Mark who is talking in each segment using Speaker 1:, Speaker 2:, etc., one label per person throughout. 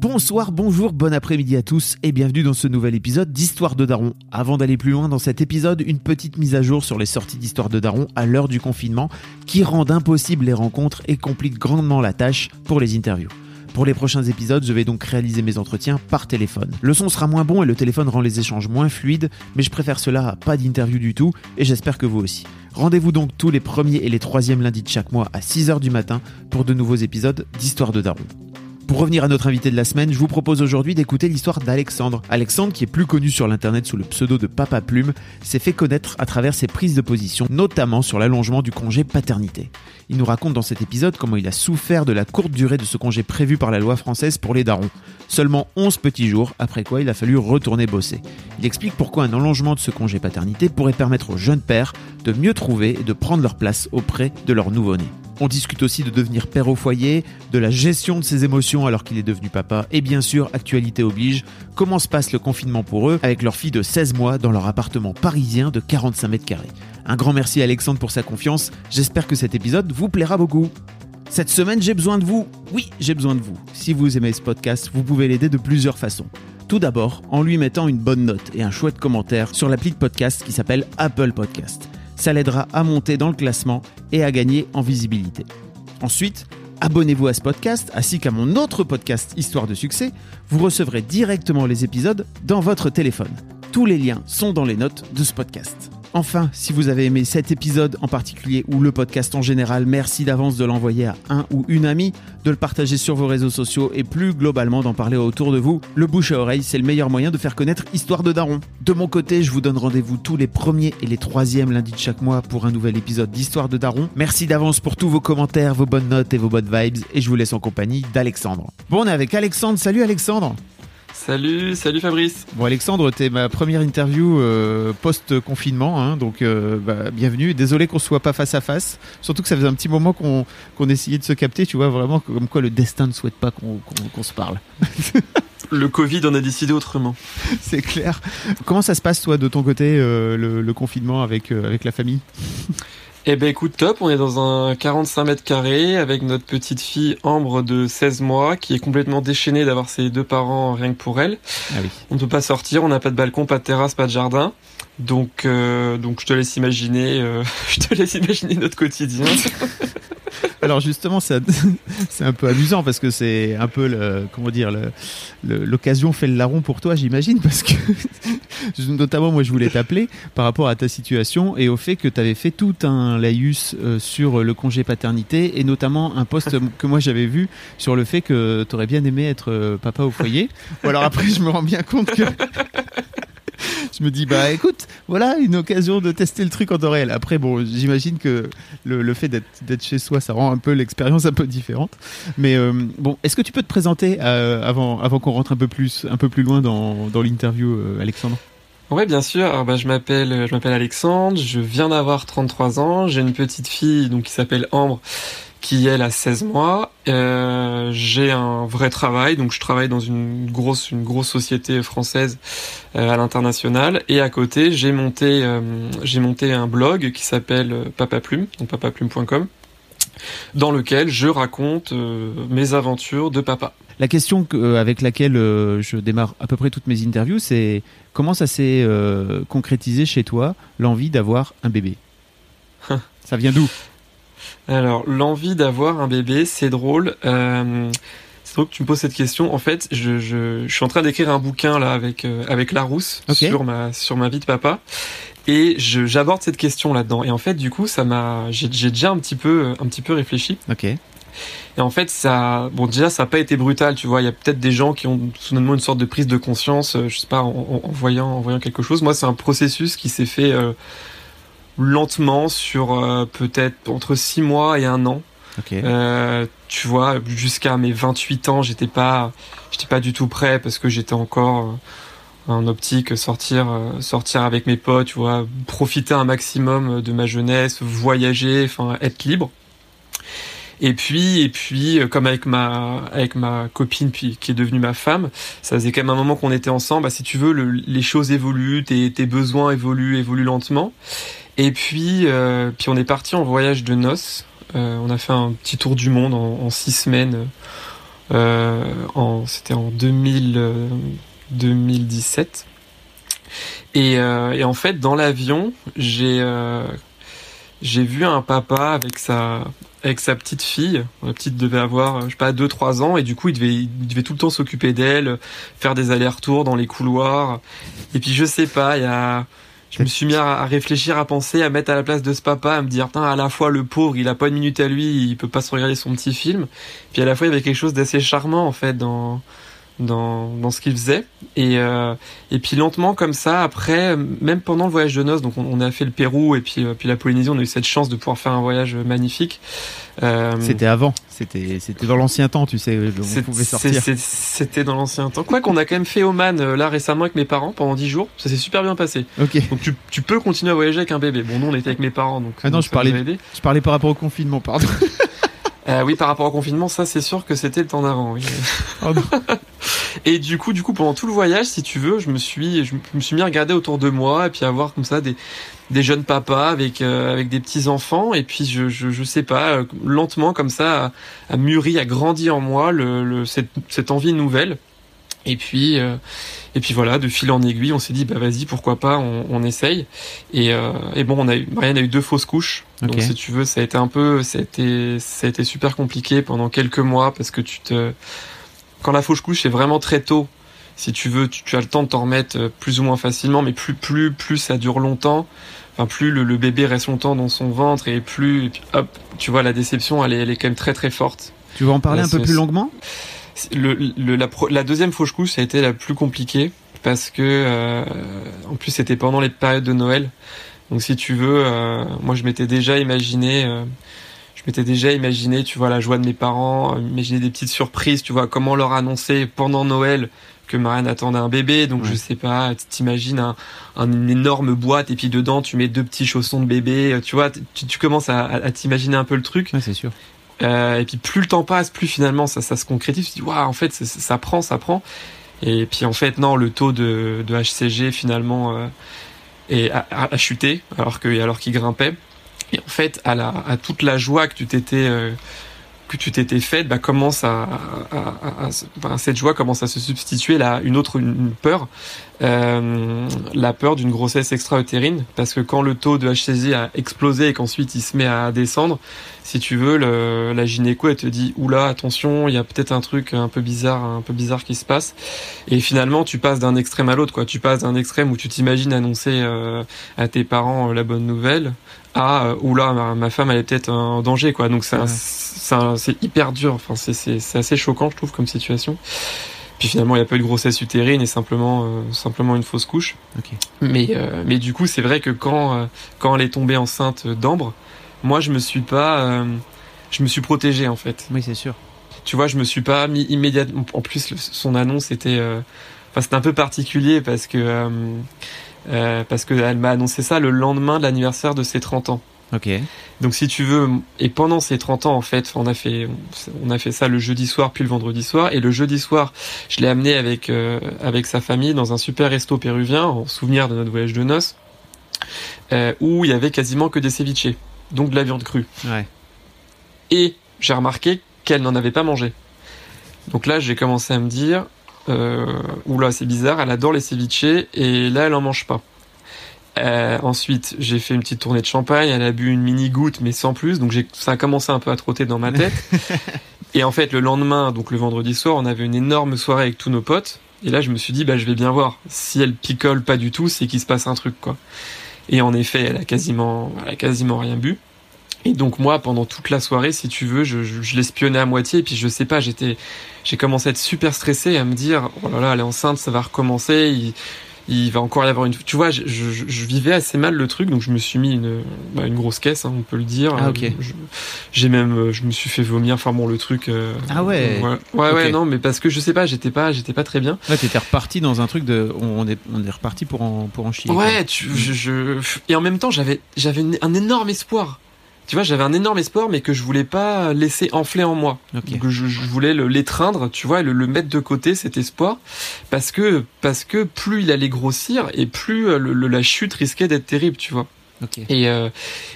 Speaker 1: Bonsoir, bonjour, bon après-midi à tous et bienvenue dans ce nouvel épisode d'Histoire de Daron. Avant d'aller plus loin dans cet épisode, une petite mise à jour sur les sorties d'Histoire de Daron à l'heure du confinement qui rendent impossibles les rencontres et compliquent grandement la tâche pour les interviews. Pour les prochains épisodes, je vais donc réaliser mes entretiens par téléphone. Le son sera moins bon et le téléphone rend les échanges moins fluides, mais je préfère cela à pas d'interview du tout et j'espère que vous aussi. Rendez-vous donc tous les premiers et les troisièmes lundis de chaque mois à 6h du matin pour de nouveaux épisodes d'Histoire de Daron. Pour revenir à notre invité de la semaine, je vous propose aujourd'hui d'écouter l'histoire d'Alexandre. Alexandre, qui est plus connu sur l'internet sous le pseudo de Papa Plume, s'est fait connaître à travers ses prises de position, notamment sur l'allongement du congé paternité. Il nous raconte dans cet épisode comment il a souffert de la courte durée de ce congé prévu par la loi française pour les darons. Seulement 11 petits jours, après quoi il a fallu retourner bosser. Il explique pourquoi un allongement de ce congé paternité pourrait permettre aux jeunes pères de mieux trouver et de prendre leur place auprès de leur nouveau-né. On discute aussi de devenir père au foyer, de la gestion de ses émotions alors qu'il est devenu papa, et bien sûr, actualité oblige, comment se passe le confinement pour eux avec leur fille de 16 mois dans leur appartement parisien de 45 mètres carrés. Un grand merci à Alexandre pour sa confiance, j'espère que cet épisode vous plaira beaucoup. Cette semaine, j'ai besoin de vous. Oui, j'ai besoin de vous. Si vous aimez ce podcast, vous pouvez l'aider de plusieurs façons. Tout d'abord, en lui mettant une bonne note et un chouette commentaire sur l'appli de podcast qui s'appelle Apple Podcast ça l'aidera à monter dans le classement et à gagner en visibilité. Ensuite, abonnez-vous à ce podcast ainsi qu'à mon autre podcast Histoire de succès, vous recevrez directement les épisodes dans votre téléphone. Tous les liens sont dans les notes de ce podcast. Enfin, si vous avez aimé cet épisode en particulier ou le podcast en général, merci d'avance de l'envoyer à un ou une amie, de le partager sur vos réseaux sociaux et plus globalement d'en parler autour de vous. Le bouche à oreille, c'est le meilleur moyen de faire connaître Histoire de Daron. De mon côté, je vous donne rendez-vous tous les premiers et les troisièmes lundis de chaque mois pour un nouvel épisode d'Histoire de Daron. Merci d'avance pour tous vos commentaires, vos bonnes notes et vos bonnes vibes et je vous laisse en compagnie d'Alexandre. Bon, on est avec Alexandre. Salut Alexandre.
Speaker 2: Salut, salut Fabrice.
Speaker 1: Bon Alexandre, t'es ma première interview euh, post-confinement, hein, donc euh, bah, bienvenue. Désolé qu'on soit pas face à face, surtout que ça faisait un petit moment qu'on essayait de se capter, tu vois, vraiment comme quoi le destin ne souhaite pas qu'on se parle.
Speaker 2: le Covid en a décidé autrement.
Speaker 1: C'est clair. Comment ça se passe toi de ton côté, euh, le, confinement avec, avec la famille?
Speaker 2: Eh ben écoute, top, on est dans un 45 mètres carrés avec notre petite fille Ambre de 16 mois qui est complètement déchaînée d'avoir ses deux parents rien que pour elle.
Speaker 1: Ah oui.
Speaker 2: On ne peut pas sortir, on n'a pas de balcon, pas de terrasse, pas de jardin. Donc, euh, donc je te laisse imaginer, euh, je te laisse imaginer notre quotidien.
Speaker 1: Alors justement, c'est un peu amusant parce que c'est un peu le, comment dire, l'occasion fait le larron pour toi, j'imagine, parce que notamment moi je voulais t'appeler par rapport à ta situation et au fait que tu avais fait tout un laïus euh, sur le congé paternité et notamment un post que moi j'avais vu sur le fait que tu aurais bien aimé être euh, papa au foyer. Ou alors après je me rends bien compte que je me dis bah écoute voilà une occasion de tester le truc en temps réel après bon j'imagine que le, fait d'être chez soi ça rend un peu l'expérience un peu différente mais euh, bon est-ce que tu peux te présenter euh, avant avant qu'on rentre un peu plus un peu plus loin dans, dans l'interview euh, Alexandre?
Speaker 2: Ouais, bien sûr. Alors, bah, je m'appelle, je m'appelle Alexandre. Je viens d'avoir 33 ans. J'ai une petite fille, donc qui s'appelle Ambre, qui elle a 16 mois. Euh, j'ai un vrai travail, donc je travaille dans une grosse une grosse société française euh, à l'international et à côté j'ai monté euh, j'ai monté un blog qui s'appelle Papa Plume, donc papaplume.com dans lequel je raconte mes aventures de papa.
Speaker 1: La question que, avec laquelle je démarre à peu près toutes mes interviews, c'est comment ça s'est concrétisé chez toi l'envie d'avoir un bébé? Ça vient d'où?
Speaker 2: Alors, l'envie d'avoir un bébé, c'est drôle. Euh, c'est drôle que tu me poses cette question. En fait, je, je, je suis en train d'écrire un bouquin là avec euh, avec Larousse sur ma sur ma vie de papa. Et j'aborde cette question là-dedans. Et en fait, du coup, ça m'a, j'ai déjà un petit peu, un petit peu réfléchi.
Speaker 1: Ok.
Speaker 2: Et en fait, ça, bon, déjà, ça n'a pas été brutal, tu vois. Il y a peut-être des gens qui ont soudainement une sorte de prise de conscience, euh, je sais pas, en, en voyant, en voyant quelque chose. Moi, c'est un processus qui s'est fait euh, lentement sur euh, peut-être entre six mois et un an. Euh, tu vois, jusqu'à mes 28 ans, j'étais pas, j'étais pas du tout prêt parce que j'étais encore en optique sortir, sortir avec mes potes, tu vois, profiter un maximum de ma jeunesse, voyager, enfin être libre. Et puis, et puis, comme avec ma, avec ma copine, puis qui est devenue ma femme, ça faisait quand même un moment qu'on était ensemble. Bah, si tu veux, le, les choses évoluent, tes, tes besoins évoluent, évoluent lentement. Et puis, euh, puis on est parti en voyage de noces. Euh, on a fait un petit tour du monde en, six semaines. Euh, c'était en 2000, 2017. Et, et, en fait, dans l'avion, j'ai j'ai vu un papa avec sa avec sa petite fille. La petite devait avoir, je sais pas, 2-3 ans, et du coup, il devait, il devait tout le temps s'occuper d'elle, faire des allers-retours dans les couloirs. Et puis, je sais pas, il y a, je me suis mis à, réfléchir, à penser, à mettre à la place de ce papa, à me dire, à la fois le pauvre, il a pas une minute à lui, il peut pas se regarder son petit film. Puis à la fois, il y avait quelque chose d'assez charmant, en fait, dans, dans, dans ce qu'il faisait. Et, euh, et puis lentement comme ça, après, même pendant le voyage de noces, donc on, a fait le Pérou et puis, euh, puis la Polynésie, on a eu cette chance de pouvoir faire un voyage magnifique.
Speaker 1: Euh, c'était avant, c'était c'était dans l'ancien temps, tu sais, on pouvait sortir.
Speaker 2: C'était dans l'ancien temps. Quoi qu'on a quand même fait Oman euh, là récemment avec mes parents pendant 10 jours, ça s'est super bien passé.
Speaker 1: Ok.
Speaker 2: Donc tu, tu peux continuer à voyager avec un bébé. Bon, nous on était avec mes parents, donc.
Speaker 1: Ah non, je parlais, je parlais par rapport au confinement, pardon.
Speaker 2: Euh, oui, par rapport au confinement, ça c'est sûr que c'était le temps d'avant. Oui. et du coup, du coup, pendant tout le voyage, si tu veux, je me suis, je me suis mis à regarder autour de moi et puis à voir comme ça des, des jeunes papas avec euh, avec des petits enfants et puis je je, je sais pas, euh, lentement comme ça, a, a, mûri, a grandi en moi le, le cette, cette envie nouvelle. Et puis, euh, et puis voilà, de fil en aiguille, on s'est dit bah vas-y, pourquoi pas, on, on essaye. Et, euh, et, bon, on a eu, Marianne a eu deux fausses couches. Donc si tu veux, ça a été un peu, ça a été, ça a été super compliqué pendant quelques mois parce que tu te, quand la fausse couche c'est vraiment très tôt. Si tu veux, tu, tu as le temps de t'en remettre euh, plus ou moins facilement, mais plus plus plus ça dure longtemps. Enfin, plus le, le bébé reste longtemps dans son ventre et plus, et puis, hop, tu vois, la déception, elle est, elle est quand même très très forte.
Speaker 1: Tu veux en parler un peu plus longuement?
Speaker 2: Le, le, la, la, deuxième fausse couche, ça a été la plus compliquée parce que euh, en plus c'était pendant les périodes de Noël. Donc si tu veux, euh, moi je m'étais déjà imaginé, euh, je m'étais déjà imaginé, tu vois, la joie de mes parents, imaginer des petites surprises, tu vois, comment leur annoncer pendant Noël que Marianne attendait un bébé, donc je sais pas, t'imagines un, un énorme boîte et puis dedans tu mets deux petits chaussons de bébé, tu vois, tu, tu commences à, à t'imaginer un peu le truc.
Speaker 1: Ouais, c'est sûr.
Speaker 2: Euh, et puis plus le temps passe, plus finalement ça, se concrétise. Tu te dis waouh, en fait ça, prend, ça prend. Et puis en fait non, le taux de, HCG finalement euh, est, a, a, chuté alors qu'il grimpait. Et en fait à toute la joie que tu t'étais euh, que faite, bah, commence à, cette joie commence à se substituer là une autre une peur, euh, la peur d'une grossesse extra-utérine, parce que quand le taux de HCG a explosé et qu'ensuite il se met à descendre, si tu veux, le, la gynéco elle te dit oula attention, il y a peut-être un truc un peu bizarre, un peu bizarre qui se passe, et finalement tu passes d'un extrême à l'autre, quoi. Tu passes d'un extrême où tu t'imagines annoncer euh, à tes parents euh, la bonne nouvelle, à euh, oula ma, ma femme elle est peut-être en danger, quoi. Donc c'est c'est hyper dur. Enfin, c'est assez choquant, je trouve, comme situation. Puis finalement, il n'y a pas eu de grossesse utérine et simplement, euh, simplement une fausse couche.
Speaker 1: Okay.
Speaker 2: Mais, euh, mais du coup, c'est vrai que quand, euh, quand elle est tombée enceinte d'Ambre, moi, je me suis pas, je me suis protégé en fait.
Speaker 1: Oui, c'est sûr.
Speaker 2: Tu vois, je me suis pas mis immédiatement. En plus, son annonce était, enfin, c'était un peu particulier parce que, parce que elle m'a annoncé ça le lendemain de l'anniversaire de ses 30 ans.
Speaker 1: Ok.
Speaker 2: Donc si tu veux, et pendant ces 30 ans en fait, on a fait, on a fait ça le jeudi soir puis le vendredi soir, et le jeudi soir, je l'ai amené avec euh, avec sa famille dans un super resto péruvien en souvenir de notre voyage de noces, euh, où il y avait quasiment que des ceviches, donc de la viande crue.
Speaker 1: Ouais.
Speaker 2: Et j'ai remarqué qu'elle n'en avait pas mangé. Donc là, j'ai commencé à me dire, euh, oula, c'est bizarre, elle adore les ceviches et là, elle en mange pas. Euh, ensuite, j'ai fait une petite tournée de champagne. Elle a bu une mini goutte, mais sans plus. Donc, ça a commencé un peu à trotter dans ma tête. et en fait, le lendemain, donc le vendredi soir, on avait une énorme soirée avec tous nos potes. Et là, je me suis dit, bah, je vais bien voir. Si elle picole pas du tout, c'est qu'il se passe un truc, quoi. Et en effet, elle a quasiment, elle a quasiment rien bu. Et donc moi, pendant toute la soirée, si tu veux, je, je, je l'espionnais à moitié. Et puis je sais pas, j'étais, j'ai commencé à être super stressé, à me dire, oh là là, elle est enceinte, ça va recommencer. Il, il va encore y avoir une. Tu vois, je, je, je vivais assez mal le truc, donc je me suis mis une, bah, une grosse caisse, hein, on peut le dire.
Speaker 1: Ah, ok.
Speaker 2: Je- J'ai même, je me suis fait vomir. Enfin bon, le truc. euh,
Speaker 1: Ah ouais.
Speaker 2: Ouais, ouais, ouais, non, mais parce que je sais pas, j'étais pas, j'étais pas très bien.
Speaker 1: Là, t'étais reparti dans un truc de. On est, on est reparti pour en, pour en chier.
Speaker 2: Ouais, tu, je, je- et en même temps, j'avais, j'avais un énorme espoir. Tu vois, j'avais un énorme espoir, mais que je voulais pas laisser enfler en moi. Donc je, je voulais l'étreindre, tu vois, et le, le mettre de côté cet espoir, parce que parce que plus il allait grossir et plus euh, le- le- la chute risquait d'être terrible, tu vois. Et euh,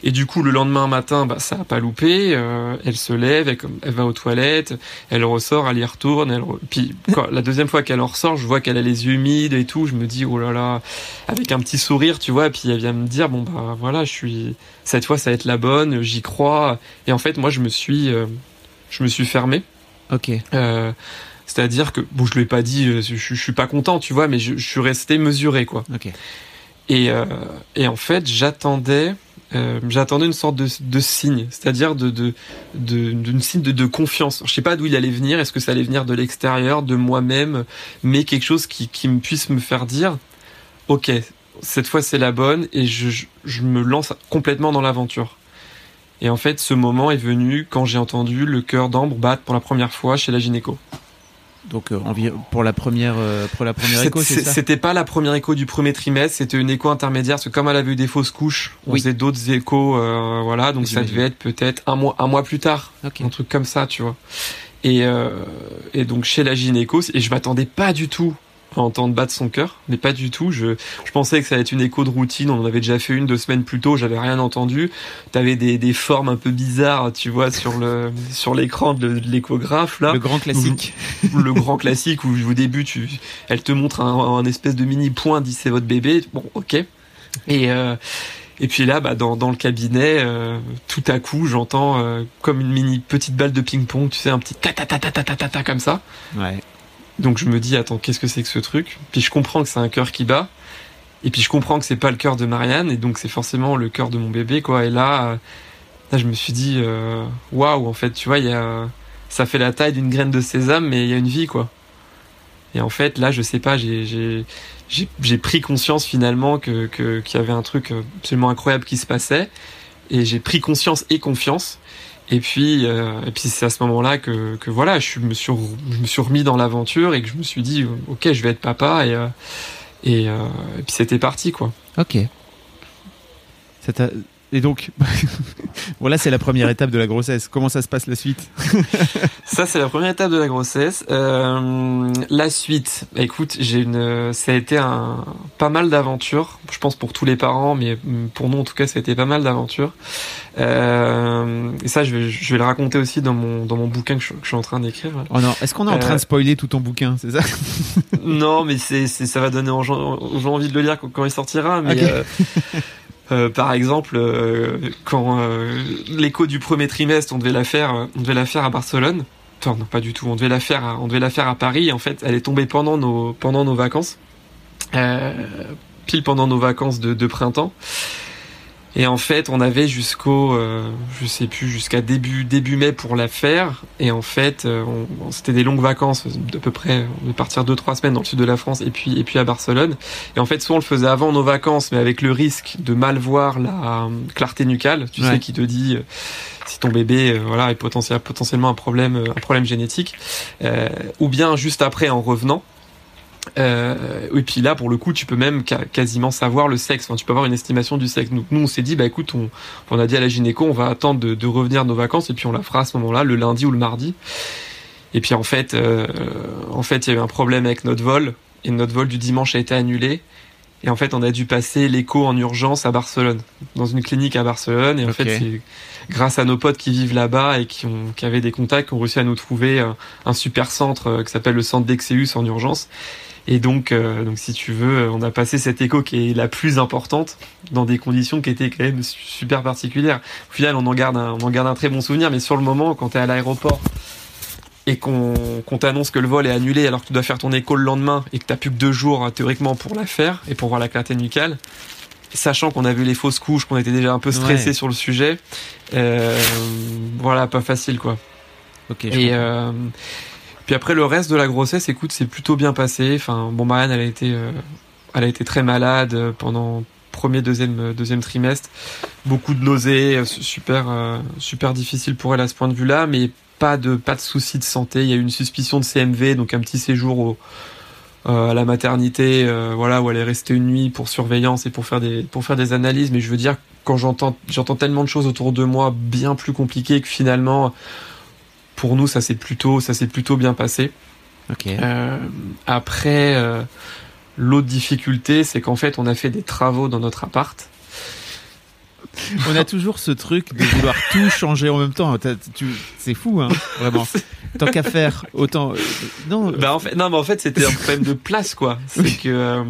Speaker 2: et du coup le lendemain matin, bah ça a pas loupé. euh, elle se lève, elle, elle va aux toilettes, elle ressort, elle y retourne. Elle re- Puis quand, la deuxième fois qu'elle en ressort, je vois qu'elle a les yeux humides et tout. Je me dis oh là là, avec un petit sourire, tu vois. Puis elle vient me dire bon bah voilà, je suis cette fois ça va être la bonne, j'y crois. Et en fait moi je me suis euh, je me suis fermé.
Speaker 1: Ok.
Speaker 2: C'est-à-dire que bon je lui ai pas dit je, je suis pas content, tu vois, mais je, je suis resté mesuré quoi.
Speaker 1: Ok.
Speaker 2: Et, euh, et en fait, j'attendais, euh, j'attendais une sorte de, signe, c'est-à-dire de, d'une signe de, confiance. Je sais pas d'où il allait venir. Est-ce que ça allait venir de l'extérieur, de moi-même, mais quelque chose qui, puisse me faire dire, ok, cette fois c'est la bonne, et je, je, je me lance complètement dans l'aventure. Et en fait, ce moment est venu quand j'ai entendu le cœur d'Ambre battre pour la première fois chez la gynéco.
Speaker 1: Donc, euh, pour la première, euh, pour la première écho, c'est
Speaker 2: c'est-
Speaker 1: ça
Speaker 2: C'était pas la première écho du premier trimestre, c'était une écho intermédiaire. Parce que comme elle avait eu des fausses couches, on
Speaker 1: Oui.
Speaker 2: faisait d'autres échos, euh, voilà. Donc ça devait être peut-être un mois, un mois plus tard, un truc comme ça, tu vois. Et et donc chez la gynéco, et je m'attendais pas du tout entendre battre son cœur, mais pas du tout. Je, je pensais que ça allait être une écho de routine. On en avait déjà fait une deux semaines plus tôt. J'avais rien entendu. T'avais des, des formes un peu bizarres, tu vois, sur le sur l'écran de, de l'échographe là.
Speaker 1: Le grand classique.
Speaker 2: Où, le grand classique où au début tu, elle te montre un, un espèce de mini point, dit c'est votre bébé. Bon, ok. Et euh, et puis là, bah, dans, dans le cabinet, euh, tout à coup, j'entends euh, comme une mini petite balle de ping-pong, tu sais, un petit ta ta ta ta ta ta ta, ta comme ça.
Speaker 1: Ouais.
Speaker 2: Donc je me dis attends, qu'est-ce que c'est que ce truc? Puis je comprends que c'est un cœur qui bat. Et puis je comprends que c'est pas le cœur de Marianne et donc c'est forcément le cœur de mon bébé quoi. Et là, euh, je me suis dit euh, waouh, en fait, tu vois, y a ça fait la taille d'une graine de sésame mais il y a une vie quoi. Et en fait, là, je sais pas, j'ai pris conscience finalement que qu'il y avait un truc absolument incroyable qui se passait et j'ai pris conscience et confiance. Et puis, euh, et puis c'est à ce moment-là que, que voilà, je me suis, je me suis remis dans l'aventure et que je me suis dit, ok, je vais être papa et euh, et, euh, et puis c'était parti quoi.
Speaker 1: Ok. Et donc, voilà, c'est la première étape de la grossesse. Comment ça se passe la suite
Speaker 2: Ça c'est la première étape de la grossesse. Euh, la suite, écoute, j'ai une, ça a été un pas mal d'aventures. Je pense pour tous les parents, mais pour nous en tout cas, ça a été pas mal d'aventures. Euh, et ça, je vais, je vais le raconter aussi dans mon dans mon bouquin que je, que je suis en train d'écrire.
Speaker 1: Oh non, est-ce qu'on est en train
Speaker 2: Euh,
Speaker 1: de spoiler tout ton bouquin, c'est ça
Speaker 2: non, mais c'est, ça va donner aux gens, envie de le lire quand, il sortira. Mais. Euh, par exemple, euh, quand euh, l'écho du premier trimestre, on devait la faire, à Barcelone. Non, pas du tout. On devait la faire, à, on devait la faire à Paris. En fait, elle est tombée pendant nos, vacances, pile pendant nos vacances de printemps. Et en fait, on avait jusqu'au, euh, je sais plus, jusqu'à début début mai pour la faire. Et en fait, euh, on- c'était des longues vacances, d'à peu près, on devait partir deux trois semaines dans le sud de la France et puis et puis à Barcelone. Et en fait, soit on le faisait avant nos vacances, mais avec le risque de mal voir la euh, clarté nucale, tu
Speaker 1: Ouais.
Speaker 2: sais, qui te dit euh, si ton bébé, euh, voilà, est potentiel- potentiellement un problème, un problème génétique, euh, ou bien juste après en revenant. Euh, et puis là, pour le coup, tu peux même quasiment savoir le sexe. Enfin, tu peux avoir une estimation du sexe. Donc nous, on s'est dit, bah écoute, on, on a dit à la gynéco, on va attendre de, de revenir de nos vacances et puis on la fera à ce moment-là, le lundi ou le mardi. Et puis en fait, euh, en fait, il y a eu un problème avec notre vol et notre vol du dimanche a été annulé. Et en fait, on a dû passer l'écho en urgence à Barcelone, dans une clinique à Barcelone. Et en fait, c'est grâce à nos potes qui vivent là-bas et qui, ont, qui avaient des contacts, qui ont réussi à nous trouver un, un super centre euh, qui s'appelle le centre d'Exeus en urgence. Et donc, euh, donc, si tu veux, on a passé cette écho qui est la plus importante dans des conditions qui étaient quand même su- super particulières. Au final, on en garde un, on en garde un très bon souvenir, mais sur le moment, quand tu es à l'aéroport et qu'on t'annonce que le vol est annulé alors que tu dois faire ton écho le lendemain et que t'as plus que deux jours euh, théoriquement pour la faire et pour voir la clarté nucale, sachant qu'on a vu les fausses couches, qu'on était déjà un peu stressé
Speaker 1: Ouais.
Speaker 2: sur le sujet, euh, voilà, pas facile quoi.
Speaker 1: Ok.
Speaker 2: Et puis après le reste de la grossesse, écoute, c'est plutôt bien passé. Enfin, bon, Marianne, elle a été euh, elle a été très malade pendant premier deuxième deuxième trimestre beaucoup de nausées super super difficile pour elle à ce point de vue là mais pas de pas de soucis de santé il y a eu une suspicion de CMV donc un petit séjour euh, à la maternité, euh, voilà, où elle est restée une nuit pour surveillance et pour faire des pour faire des analyses. Mais je veux dire, quand j'entends j'entends tellement de choses autour de moi bien plus compliquées que finalement, pour nous, ça s'est plutôt ça s'est plutôt bien passé. Euh, après, euh, l'autre difficulté, c'est qu'en fait, on a fait des travaux dans notre appart
Speaker 1: on a toujours ce truc de vouloir tout changer en même temps. C'est fou, hein, vraiment. Tant qu'à faire, autant. Euh,
Speaker 2: non. Bah en fait, non, mais en fait, c'était un problème de place, quoi. C'est que, euh,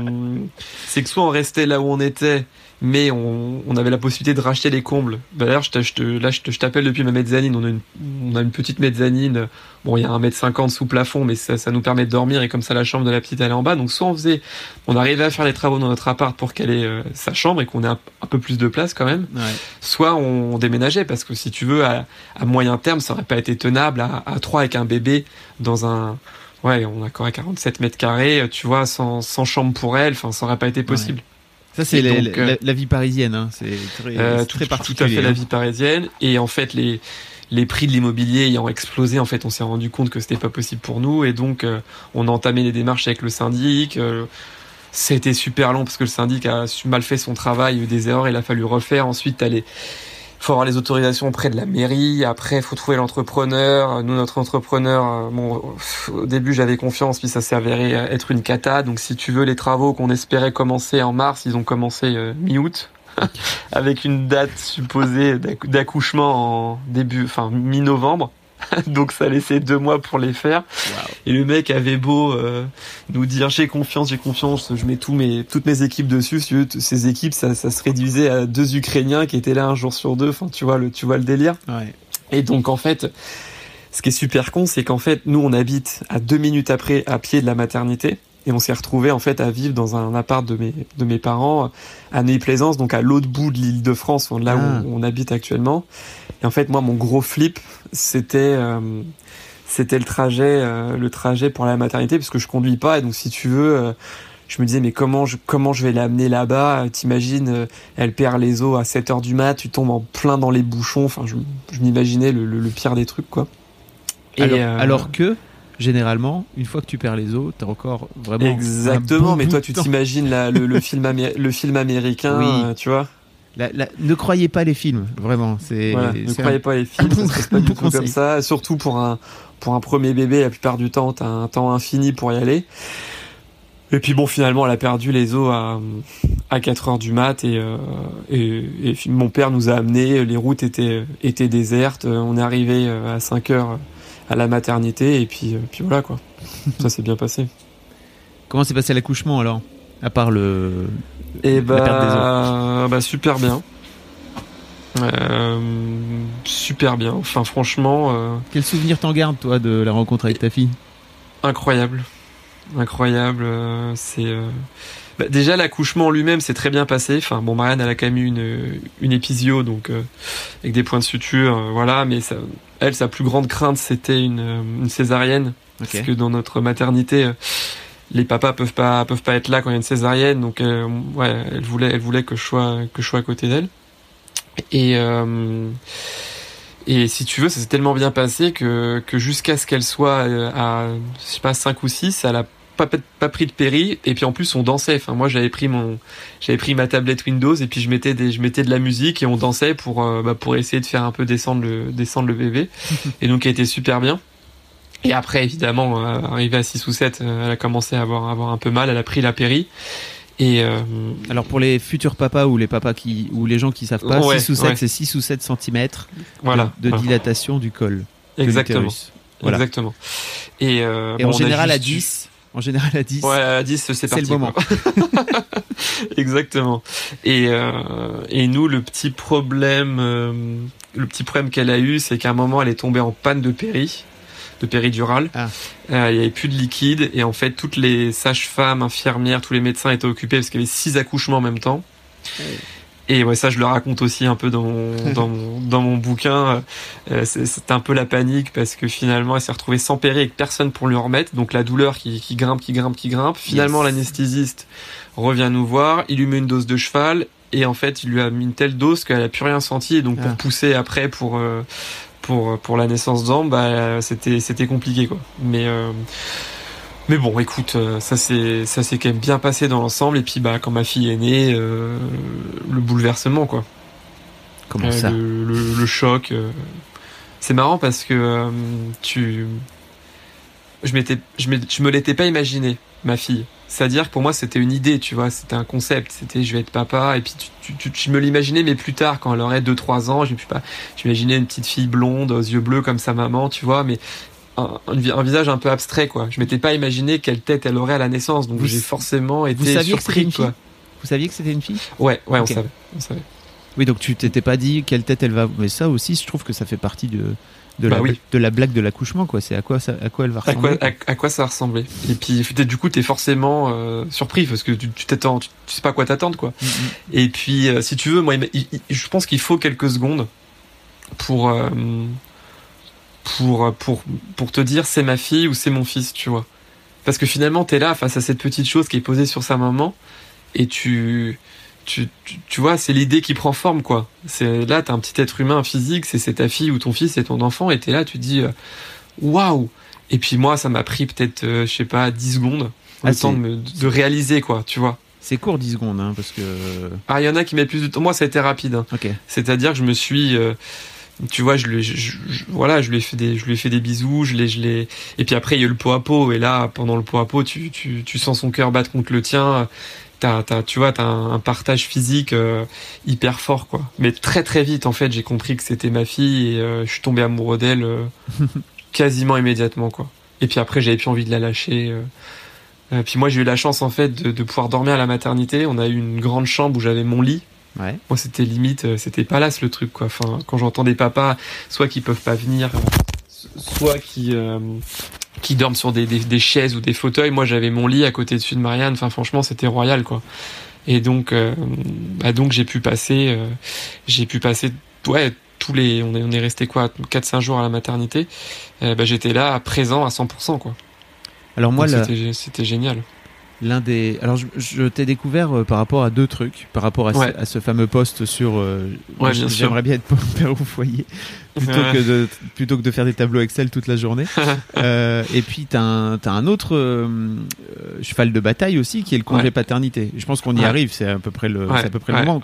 Speaker 2: c'est que soit on restait là où on était mais on, on, avait la possibilité de racheter les combles. Bah, d'ailleurs, je là, je t'appelle depuis ma mezzanine. On a, une, on a une petite mezzanine. Bon, il y a un mètre cinquante sous plafond, mais ça, ça nous permet de dormir et comme ça, la chambre de la petite, elle est en bas. Donc, soit on faisait, on arrivait à faire les travaux dans notre appart pour qu'elle ait euh, sa chambre et qu'on ait un, peu plus de place quand même. Ouais. Soit on, déménageait parce que si tu veux, à, à, moyen terme, ça aurait pas été tenable à, à trois avec un bébé dans un, ouais, on a encore à 47 mètres carrés, tu vois, sans, sans chambre pour elle. Enfin, ça aurait pas été possible.
Speaker 1: Ça, c'est euh, la, vie parisienne. Hein. C'est très, euh,
Speaker 2: très particulier. Tout à fait la hein. vie parisienne. Et en fait, les, les prix de l'immobilier ayant explosé, en fait, on s'est rendu compte que c'était pas possible pour nous. Et donc, euh, on a entamé les démarches avec le syndic. c'était super long parce que le syndic a mal fait son travail, eu des erreurs, il a fallu refaire. Ensuite, t'as les faut avoir les autorisations auprès de la mairie. Après, faut trouver l'entrepreneur. Nous, notre entrepreneur, euh, bon, au début, j'avais confiance, puis ça s'est avéré être une cata. Donc, si tu veux, les travaux qu'on espérait commencer en mars, ils ont commencé euh, mi-août. avec une date supposée d'accouchement en début, enfin mi-novembre. donc ça laissait deux mois pour les faire. Et le mec avait beau euh, nous dire j'ai confiance, j'ai confiance, je mets tous mes, toutes mes équipes dessus. ces équipes, ça, ça, se réduisait à deux Ukrainiens qui étaient là un jour sur deux. Enfin, tu vois le, tu vois le délire. Ouais. Et donc en fait, ce qui est super con, c'est qu'en fait nous on habite à deux minutes après à pied de la maternité et on s'est retrouvé en fait à vivre dans un appart de mes de mes parents à Neuilly-Plaisance, donc à l'autre bout de l'île de France, là où ah. on habite actuellement. Et en fait, moi, mon gros flip, c'était euh, c'était le trajet euh, le trajet pour la maternité, puisque je conduis pas. Et donc, si tu veux, euh, je me disais mais comment je comment je vais l'amener là-bas? T'imagines, elle perd les os à 7 heures du mat, tu tombes en plein dans les bouchons. Enfin, je, je m'imaginais le, le, pire des trucs, quoi.
Speaker 1: Et alors, alors que généralement, une fois que tu perds les os, t'as encore vraiment.
Speaker 2: Exactement, mais toi, tu t'imagines le, le, film le film américain, euh, tu vois
Speaker 1: ne croyez pas les films, vraiment. C'est,
Speaker 2: ne croyez pas les films, ça se pas du tout comme ça. Surtout pour un, pour un premier bébé, la plupart du temps, t'as un temps infini pour y aller. Et puis bon, finalement, elle a perdu les os à, à 4 heures du mat et, euh, et, et, mon père nous a amenés. Les routes étaient, étaient désertes. On est arrivé euh, à 5 heures à la maternité et puis, euh, puis voilà quoi. Ça s'est bien passé.
Speaker 1: Comment s'est passé l'accouchement alors À part le.
Speaker 2: Et eh bah, bah super bien. Euh, super bien. Enfin franchement. Euh,
Speaker 1: Quel souvenir t'en gardes toi de la rencontre avec ta fille?
Speaker 2: Incroyable, incroyable. C'est bah, déjà l'accouchement lui-même s'est très bien passé. Enfin bon, Marianne elle a quand même eu une, une épisio donc avec des points de suture, voilà. Mais ça, elle sa plus grande crainte c'était une, euh, une césarienne. Parce que dans notre maternité les papas peuvent pas peuvent pas être là quand il y a une césarienne. Donc ouais elle voulait elle voulait que je sois que je sois à côté d'elle. Et et si tu veux ça s'est tellement bien passé que que jusqu'à ce qu'elle soit à je sais pas 5 ou 6 elle a pas, pas pris de péri. Et puis en plus on dansait. Enfin moi j'avais pris mon j'avais pris ma tablette Windows et puis je mettais des je mettais de la musique et on dansait pour euh, bah, pour essayer de faire un peu descendre le descendre le bébé et donc elle était super bien. Et après évidemment euh, arrivée à 6 ou 7 euh, elle a commencé à avoir avoir un peu mal. Elle a pris la péri. Et
Speaker 1: alors pour les futurs papas ou les papas qui ou les gens qui savent pas 6 ou 7 c'est 6 ou 7 cm voilà, de, dilatation du col
Speaker 2: exactement. Exactement. Et,
Speaker 1: et en général à 10, en général, à 10.
Speaker 2: Ouais, à 10, c'est parti. le moment. Exactement. Et, euh, et nous, le petit problème, euh, le petit problème qu'elle a eu, c'est qu'à un moment, elle est tombée en panne de péri, de péridurale. Ah. Euh, il y avait plus de liquide et en fait, toutes les sages-femmes, infirmières, tous les médecins étaient occupés parce qu'il y avait six accouchements en même temps. Et ouais, ça, je le raconte aussi un peu dans mon, dans mon, dans mon bouquin. Euh, C'était un peu la panique parce que finalement, elle s'est retrouvée sans périr avec personne pour lui remettre. Donc la douleur qui, qui grimpe, qui grimpe, qui grimpe. Finalement, l'anesthésiste revient nous voir. Il lui met une dose de cheval. Et en fait, il lui a mis une telle dose qu'elle a plus rien senti. Et donc, pour ah. pousser après pour, euh, pour, pour la naissance d'Ambre, bah, c'était, c'était compliqué, quoi. Mais, euh, mais bon, écoute, euh, ça s'est ça s'est quand même bien passé dans l'ensemble. Et puis bah quand ma fille est née, euh, le bouleversement quoi.
Speaker 1: Comment euh, ça
Speaker 2: le, choc. C'est marrant parce que tu, je m'étais, je, me l'étais pas imaginé ma fille. C'est-à-dire que pour moi c'était une idée, tu vois, c'était un concept, c'était je vais être papa et puis tu, tu, tu, me l'imaginais mais plus tard quand elle aurait 2 3 ans, je pas j'imaginais une petite fille blonde aux yeux bleus comme sa maman, tu vois, mais un, un, visage un peu abstrait quoi. Je m'étais pas imaginé quelle tête elle aurait à la naissance, donc j'ai forcément été vous surpris
Speaker 1: que quoi. Vous saviez que c'était une fille?
Speaker 2: Ouais, ouais, on, savait, on savait.
Speaker 1: Oui, donc tu t'étais pas dit quelle tête elle va. Mais ça aussi, je trouve que ça fait partie de de, bah la, de la blague de l'accouchement quoi. C'est à quoi ça, à quoi elle va ressembler.
Speaker 2: À quoi, à, quoi ça ressemblait. Et puis du coup, t'es forcément euh, surpris parce que tu t'attends, tu, sais pas à quoi t'attendre quoi. Mm, mm. Et puis euh, si tu veux, moi, je pense qu'il faut quelques secondes pour euh, pour, pour, pour te dire c'est ma fille ou c'est mon fils, tu vois. Parce que finalement, t'es là face à cette petite chose qui est posée sur sa maman et tu, tu, tu, vois, c'est l'idée qui prend forme, quoi. C'est là, t'as un petit être humain physique, c'est ta fille ou ton fils, c'est ton enfant, et t'es là, tu dis, euh, waouh! Et puis moi, ça m'a pris peut-être, euh, je sais pas, 10 secondes, le ah, temps de, de réaliser, quoi, tu vois.
Speaker 1: C'est court 10 secondes, hein, parce que.
Speaker 2: Ah, il y en a qui mettent plus de temps. Moi, ça a été rapide. Hein. C'est-à-dire que je me suis. Euh, tu vois, je lui, voilà, je lui ai fait des, je lui ai fait des bisous, je l'ai, je l'ai, et puis après il y a eu le pot à pot, et là, pendant le pot à pot, tu, tu, tu sens son cœur battre contre le tien, t'as, t'as, tu vois, t'as un, partage physique euh, hyper fort, quoi. Mais très très vite, en fait, j'ai compris que c'était ma fille et euh, je suis tombé amoureux d'elle euh, quasiment immédiatement, quoi. Et puis après, j'avais plus envie de la lâcher. puis moi, j'ai eu la chance, en fait, de, de pouvoir dormir à la maternité. On a eu une grande chambre où j'avais mon lit Ouais. Moi, c'était limite, euh, c'était palace le truc, quoi. Enfin, quand j'entends des papas, soit qui peuvent pas venir, soit qui euh, qui dorment sur des, des, chaises ou des fauteuils. Moi, j'avais mon lit à côté dessus de Marianne. Enfin, franchement, c'était royal, quoi. Et donc, euh, bah donc j'ai pu passer, j'ai pu passer, ouais, tous les, on est, on est resté quoi, 4-5 jours à la maternité. bah, j'étais là, présent à 100%, quoi.
Speaker 1: Alors moi,
Speaker 2: c'était génial
Speaker 1: l'un des. Alors, je, t'ai découvert euh, par rapport à deux trucs, par rapport à, ce, fameux poste sur. Euh, j'aimerais bien être père au foyer plutôt que de plutôt que de faire des tableaux Excel toute la journée. euh, et puis t'as un as un autre cheval de bataille aussi qui est le congé paternité. Je pense qu'on y arrive, c'est à peu près le à peu près le moment.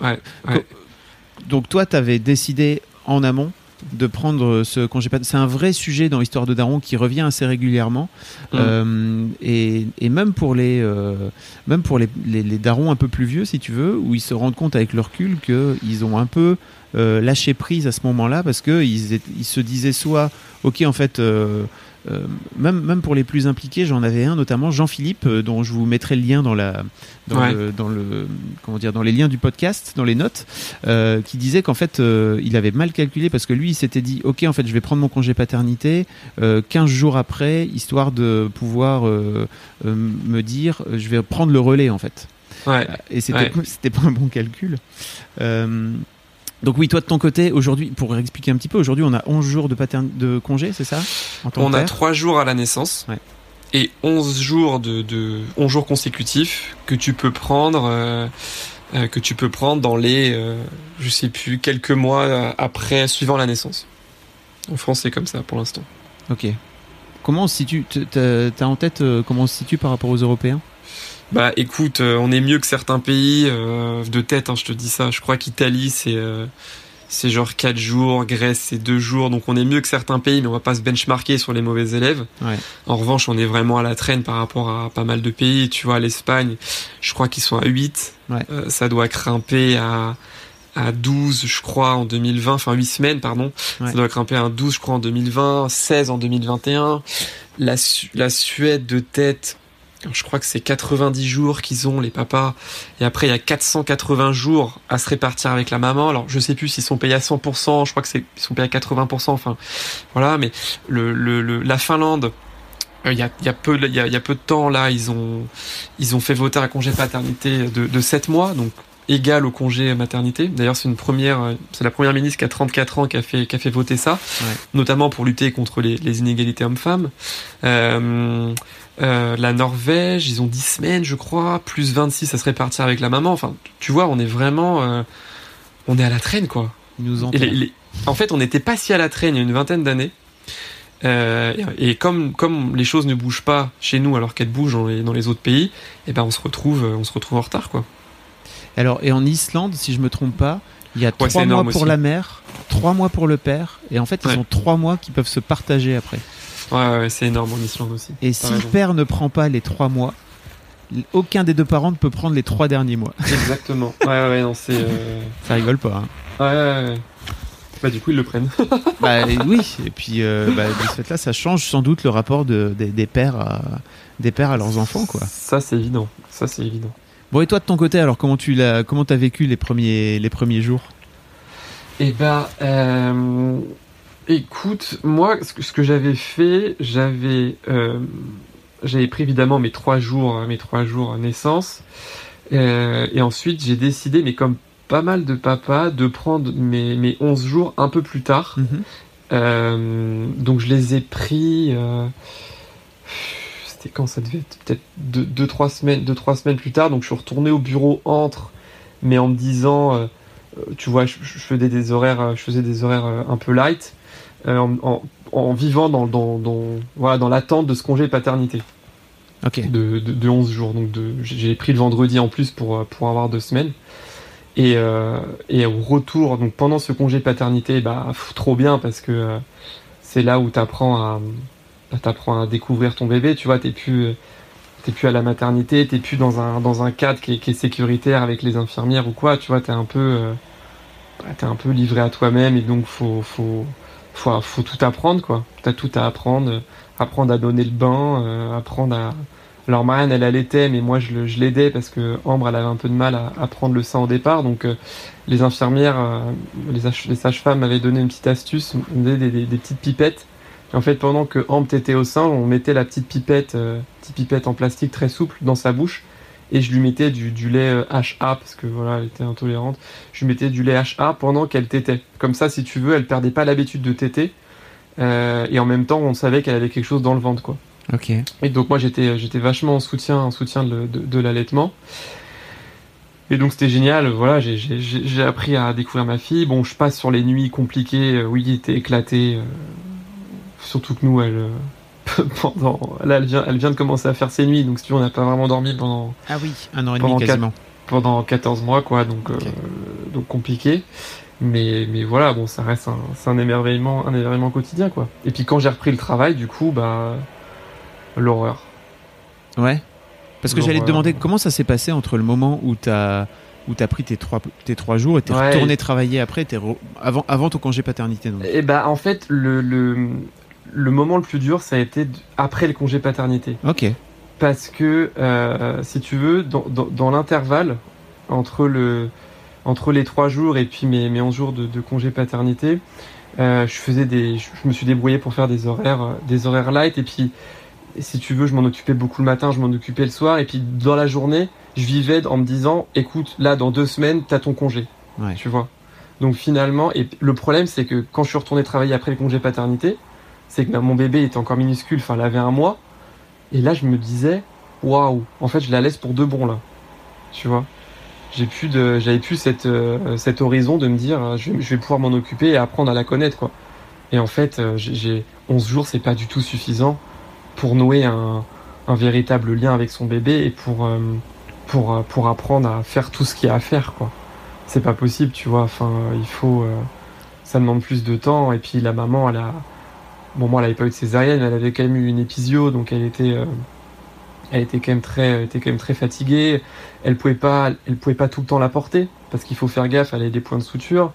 Speaker 1: Donc toi, t'avais décidé en amont de prendre ce congé C'est un vrai sujet dans l'histoire de Daron qui revient assez régulièrement. Mmh. Euh, et, même pour les, euh, même pour les, les, darons un peu plus vieux, si tu veux, où ils se rendent compte avec leur recul qu'ils ont un peu euh, lâché prise à ce moment-là parce qu'ils ils se disaient soit, ok, en fait, euh, même, même pour les plus impliqués, j'en avais un notamment Jean-Philippe, euh, dont je vous mettrai le lien dans la dans, le, dans le comment dire dans les liens du podcast, dans les notes, euh, qui disait qu'en fait il avait mal calculé parce que lui il s'était dit ok en fait je vais prendre mon congé paternité 15 jours après histoire de pouvoir me dire je vais prendre le relais en fait.
Speaker 2: Ouais.
Speaker 1: Et c'était c'était pas un bon calcul. Donc oui, toi de ton côté, aujourd'hui, pour expliquer un petit peu, aujourd'hui on a 11 jours de, de congé, c'est ça?
Speaker 2: On a 3 jours à la naissance et 11 jours de, de 11 jours consécutifs que tu peux prendre euh, euh, que tu peux prendre dans les euh, je sais plus quelques mois après suivant la naissance. En France, c'est comme ça pour l'instant.
Speaker 1: OK. Comment on se situe T'as en tête comment on se situe par rapport aux Européens?
Speaker 2: Bah écoute, euh, on est mieux que certains pays euh, de tête, hein, je te dis ça. Je crois qu'Italie c'est euh, c'est genre 4 jours, Grèce c'est 2 jours, donc on est mieux que certains pays, mais on va pas se benchmarker sur les mauvais élèves. Ouais. En revanche, on est vraiment à la traîne par rapport à pas mal de pays. Tu vois, l'Espagne, je crois qu'ils sont à 8. Ouais. ça doit grimper à à 12, je crois, en 2020, enfin 8 semaines, pardon. Ça doit grimper à 12, je crois, en 2020, 16 en 2021. La, la Suède de tête, je crois que c'est 90 jours qu'ils ont les papas et après il y a 480 jours à se répartir avec la maman. Alors je sais plus s'ils sont payés à 100%, je crois que c'est ils sont payés à 80%. Enfin voilà, mais le, le, la Finlande euh, il y, a, y, a peu, y a peu de temps là, ils ont ils ont fait voter un congé paternité de, de 7 mois, donc égal au congé maternité. D'ailleurs, c'est une première, c'est la première ministre qui a 34 ans qui a fait, qui a fait voter ça, notamment pour lutter contre les, les inégalités hommes-femmes. Euh, euh, la Norvège, ils ont 10 semaines, je crois, plus 26, ça serait partir avec la maman. Enfin, tu vois, on est vraiment, euh, on est à la traîne, quoi.
Speaker 1: Ils nous.
Speaker 2: En fait, on n'était pas si à la traîne il y a une vingtaine d'années. Euh, et comme comme les choses ne bougent pas chez nous alors qu'elles bougent dans les, dans les autres pays, eh ben on se retrouve on se retrouve en retard, quoi.
Speaker 1: Alors, et en Islande, si je me trompe pas, il y a trois mois pour la mère, trois mois pour le père, et en fait, ils ont trois mois qui peuvent se partager après.
Speaker 2: Ouais, c'est énorme en Islande aussi.
Speaker 1: Et si le père ne prend pas les trois mois, aucun des deux parents ne peut prendre les trois derniers mois.
Speaker 2: Exactement. Ouais, ouais, non, c'est. Euh,
Speaker 1: Ça rigole pas. Hein.
Speaker 2: Ouais, ouais, ouais. Bah, du coup, ils le prennent.
Speaker 1: bah, oui, et puis euh, bah, de ce fait-là, ça change sans doute le rapport de, des, pères à, des pères à leurs enfants, quoi.
Speaker 2: Ça, c'est évident. Ça, c'est évident.
Speaker 1: Bon, et toi, de ton côté, alors, comment tu l'as, comment t'as vécu les premiers, les premiers jours?
Speaker 2: Eh bah, euh, Écoute, moi, ce que, j'avais fait, j'avais, euh, j'avais pris évidemment mes trois jours, hein, mes trois jours naissance, euh, et ensuite j'ai décidé, mais comme pas mal de papas, de prendre mes, mes 11 jours un peu plus tard. Mhm. Donc je les ai pris. C'était quand ça devait être peut-être deux, trois semaines, deux, trois semaines plus tard. Donc je suis retourné au bureau entre, mais en me disant, tu vois, je, je, faisais des horaires, je faisais des horaires un peu light. Euh, en, vivant dans, dans, voilà, dans l'attente de ce congé paternité. De, de, 11 jours. Donc j'ai pris le vendredi en plus pour, pour avoir deux semaines. Et, euh, et au retour, donc pendant ce congé paternité, bah, trop bien parce que euh, c'est là où tu apprends à, à découvrir ton bébé. Tu vois, t'es plus, plus à la maternité, t'es plus dans un, cadre qui est, qui sécuritaire avec les infirmières ou quoi. Tu vois, t'es un peu, es un peu livré à toi-même et donc faut, faut, faut, faut tout apprendre quoi. T'as tout à apprendre, apprendre à donner le bain, euh, apprendre à. Alors Marianne elle allaitait, mais moi je, l'aidais parce que Ambre elle avait un peu de mal à, prendre le sein au départ, donc euh, les infirmières, euh, les, sages-femmes m'avaient donné une petite astuce, on des, des, petites pipettes. En fait pendant que Ambre était au sein, on mettait la petite pipette, petite pipette en plastique très souple dans sa bouche et je lui mettais du, du lait HA euh, parce que voilà elle était intolérante je lui mettais du lait HA pendant qu'elle tétait comme ça si tu veux elle perdait pas l'habitude de téter euh, et en même temps on savait qu'elle avait quelque chose dans le ventre quoi
Speaker 1: ok
Speaker 2: et donc moi j'étais j'étais vachement en soutien en soutien de, de, l'allaitement et donc c'était génial, voilà, j'ai appris à découvrir ma fille. Bon, je passe sur les nuits compliquées, euh, oui, il était éclaté. Surtout que nous, elle, pendant. Là, elle vient, elle vient de commencer à faire ses nuits, donc si tu veux, on n'a pas vraiment dormi pendant.
Speaker 1: Ah oui, un an et demi quasiment.
Speaker 2: pendant 14 mois, quoi, donc, euh, donc compliqué. Mais, mais voilà, bon, ça reste un, c'est un émerveillement, un émerveillement quotidien, quoi. Et puis quand j'ai repris le travail, du coup, bah. L'horreur.
Speaker 1: Ouais. Parce que j'allais te demander comment ça s'est passé entre le moment où t'as où t'as pris tes trois, tes trois jours et t'es retourné travailler après, avant, avant ton congé paternité.
Speaker 2: Et eh bah en fait, le, le, le moment le plus dur, ça a été après le congé paternité.
Speaker 1: Ok.
Speaker 2: Parce que, euh, si tu veux, dans, l'intervalle entre, le, entre les trois jours et puis mes, mes 11 jours de, congé paternité, euh, je faisais des, je, me suis débrouillé pour faire des horaires, des horaires light. Et puis, si tu veux, je m'en occupais beaucoup le matin, je m'en occupais le soir. Et puis, dans la journée, je vivais en me disant, écoute, là, dans deux semaines, t'as ton congé.
Speaker 1: Ouais.
Speaker 2: Tu vois? Donc finalement, et le problème, c'est que quand je suis retourné travailler après le congé paternité, c'est que mon bébé était encore minuscule, enfin, elle avait un mois. Et là, je me disais, waouh, en fait, je la laisse pour deux bons là. Tu vois? J'ai plus j'avais plus cette euh, cet horizon de me dire euh, je, vais, pouvoir m'en occuper et apprendre à la connaître quoi et en fait euh, j'ai 11 jours c'est pas du tout suffisant pour nouer un, véritable lien avec son bébé et pour pour pour apprendre à faire tout ce qu'il y a à faire quoi c'est pas possible tu vois enfin il faut ça demande plus de temps et puis la maman elle a Bon, moi, elle n'avait pas eu de césarienne, mais elle avait quand même eu une épisio, donc elle était, euh, elle était quand même très, était quand même très fatiguée. Elle pouvait pas, elle pouvait pas tout le temps la porter parce qu'il faut faire gaffe, elle avait des points de suture.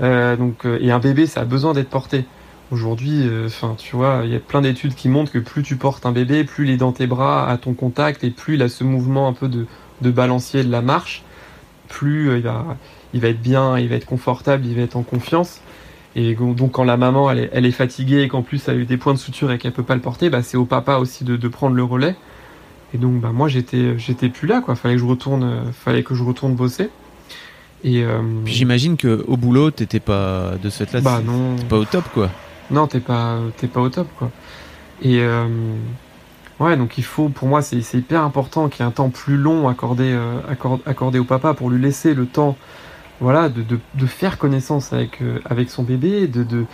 Speaker 2: Euh, donc, euh, et un bébé, ça a besoin d'être porté. Aujourd'hui, enfin, tu vois, il y a plein d'études qui montrent que plus tu portes un bébé, plus il est dans tes bras, à ton contact, et plus il a ce mouvement un peu de, de balancier de la marche, plus il va, il va être bien, il va être confortable, il va être en confiance. Et donc quand la maman elle est, elle est fatiguée et qu'en plus elle a eu des points de suture et qu'elle peut pas le porter, bah, c'est au papa aussi de, de, prendre le relais. Et donc bah, moi j'étais j'étais plus là quoi, fallait que je retourne fallait que je retourne bosser. Et euh,
Speaker 1: Puis j'imagine que au boulot, t'étais pas de cette là,
Speaker 2: bah non,
Speaker 1: pas au top quoi.
Speaker 2: non, t'es pas, t'es pas au top quoi. Et euh, ouais, donc il faut, pour moi, c'est hyper important qu'il y ait un temps plus long accordé, euh, accor- accordé au papa pour lui laisser le temps, voilà, de, de, de faire connaissance avec euh, avec son bébé, de, de.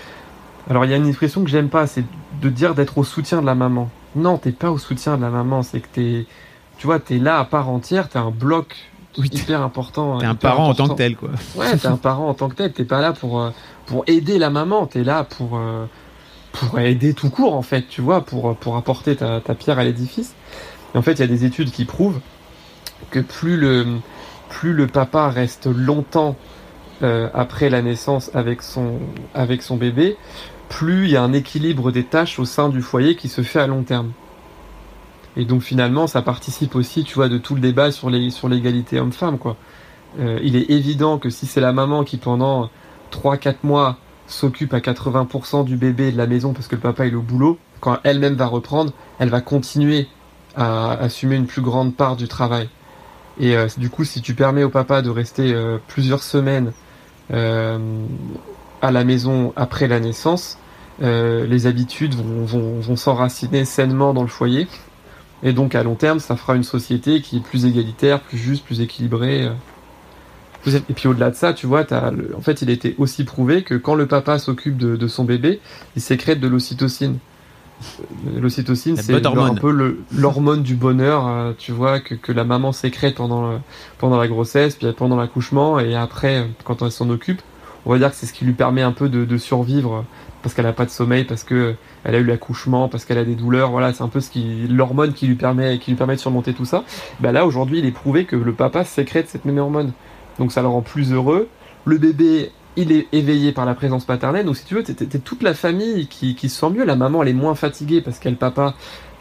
Speaker 2: Alors il y a une expression que j'aime pas, c'est de dire d'être au soutien de la maman. Non, t'es pas au soutien de la maman, c'est que t'es, tu vois, t'es là à part entière, t'es un bloc
Speaker 1: Oui,
Speaker 2: hyper important.
Speaker 1: T'es un parent en tant que tel quoi.
Speaker 2: Ouais, t'es un parent en tant que tel, t'es pas là pour, euh, pour aider la maman, t'es là pour, euh, pour aider tout court en fait, tu vois, pour, pour apporter ta, ta pierre à l'édifice. Et en fait, il y a des études qui prouvent que plus le, plus le papa reste longtemps euh, après la naissance avec son, bébé, plus il y a un équilibre des tâches au sein du foyer qui se fait à long terme. Et donc finalement, ça participe aussi, tu vois, de tout le débat sur les, sur l'égalité homme-femme. Euh, il est évident que si c'est la maman qui pendant 3-4 mois s'occupe à 80% du bébé et de la maison parce que le papa est au boulot, quand elle-même va reprendre, elle va continuer à assumer une plus grande part du travail. Et euh, du coup, si tu permets au papa de rester euh, plusieurs semaines euh, à la maison après la naissance, les habitudes vont, s'enraciner sainement dans le foyer. Et donc à long terme, ça fera une société qui est plus égalitaire, plus juste, plus équilibrée. Et puis au-delà de ça, tu vois, en fait, il était aussi prouvé que quand le papa s'occupe de son bébé, il sécrète de l'ocytocine. Euh, L'ocytocine, c'est un peu l'hormone du bonheur, euh, tu vois, que, que la maman sécrète pendant, le- pendant la grossesse, puis pendant l'accouchement, et après, euh, quand elle s'en occupe, on va dire que c'est ce qui lui permet un peu de, de survivre, parce qu'elle n'a pas de sommeil, parce que elle a eu l'accouchement, parce qu'elle a des douleurs, voilà, c'est un peu ce qui, l'hormone qui lui permet, qui lui permet de surmonter tout ça. Bah là, aujourd'hui, il est prouvé que le papa sécrète cette même hormone. Donc ça le rend plus heureux. Le bébé, il est éveillé par la présence paternelle. Donc si tu veux, t'es, toute la famille qui, qui se sent mieux. La maman, elle est moins fatiguée parce qu'il y a le papa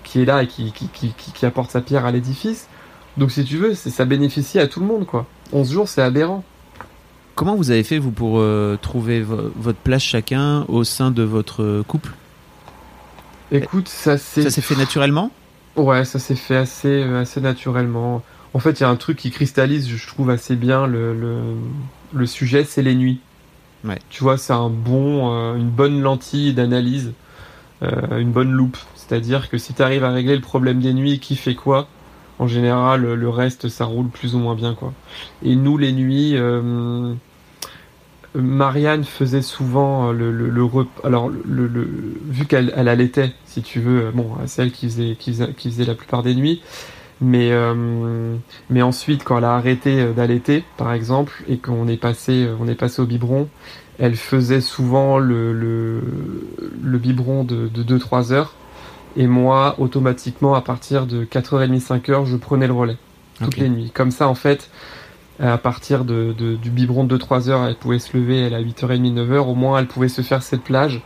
Speaker 2: qui est là et qui, qui, qui, apporte sa pierre à l'édifice. Donc si tu veux, ça bénéficie à tout le monde, quoi. 11 jours, c'est aberrant.
Speaker 1: Comment vous avez fait vous pour euh, trouver vo- votre place chacun au sein de votre couple?
Speaker 2: Écoute, ça c'est...
Speaker 1: Ça s'est fait naturellement?
Speaker 2: Ouais, ça s'est fait assez, euh, assez naturellement. En fait, il y a un truc qui cristallise, je trouve assez bien le, le, le sujet, c'est les nuits. Tu vois, c'est un bon, euh, une bonne lentille d'analyse, euh, une bonne loupe. C'est-à-dire que si tu arrives à régler le problème des nuits, qui fait quoi, en général, le- reste, ça roule plus ou moins bien, quoi. Et nous, les nuits, euh, Marianne faisait souvent le, alors vu qu'elle elle allaitait si tu veux bon c'est elle qui faisait qui faisait la plupart des nuits mais euh, mais ensuite quand elle a arrêté euh, d'allaiter par exemple et qu'on est passé euh, on est passé au biberon elle faisait souvent le le, le biberon de, de 2-3 heures. Et moi automatiquement à partir de 4h30 5h je prenais le relais toutes les nuits. Comme ça en fait à partir de, de- du biberon de 2-3 heures, elle pouvait se lever, elle à 8h30, 9h, au moins elle pouvait se faire cette plage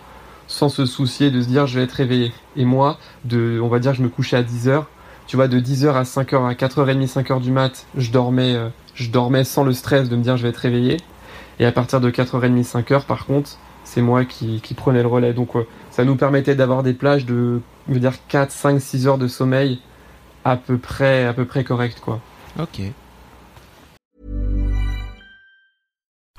Speaker 2: sans se soucier de se dire je vais être réveillé. Et moi, de, on va dire je me couchais à 10h, tu vois, de 10h à 5h, à 4h30, 5h du mat, je dormais, euh, je dormais sans le stress de me dire je vais être réveillé. Et à partir de 4h30, 5h, par contre, c'est moi qui, qui prenais le relais. Donc euh, ça nous permettait d'avoir des plages de, je veux dire, 4, 5, 6 heures de sommeil à peu près, à peu près correct, quoi.
Speaker 1: Ok.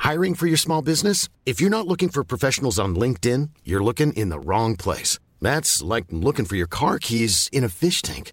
Speaker 3: Hiring for your small business? If you're not looking for professionals on LinkedIn, you're looking in the wrong place. That's like looking for your car keys in a fish tank.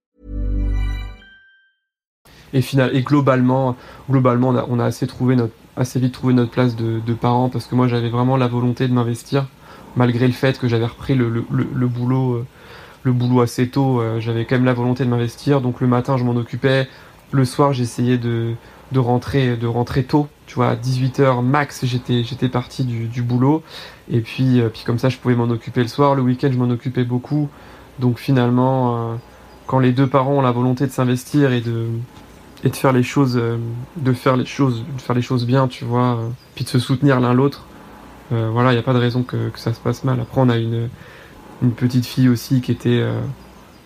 Speaker 2: Et, final, globalement, globalement on, a, assez, vite trouvé notre place de, de parents parce que moi j'avais vraiment la volonté de m'investir. Malgré le fait que j'avais repris le, boulot, euh, le boulot assez tôt, j'avais quand même la volonté de m'investir. Donc le matin, je m'en occupais. Le soir, j'essayais de, rentrer de rentrer tôt. Tu vois à 18h max j'étais j'étais parti du, boulot. Et puis euh, puis comme ça je pouvais m'en occuper le soir. Le week-end je m'en occupais beaucoup. Donc finalement euh, quand les deux parents ont la volonté de s'investir et de et de faire les choses euh, de faire les choses de faire les choses bien tu vois puis de se soutenir l'un l'autre voilà il n'y a pas de raison que, que, ça se passe mal après on a une une petite fille aussi qui était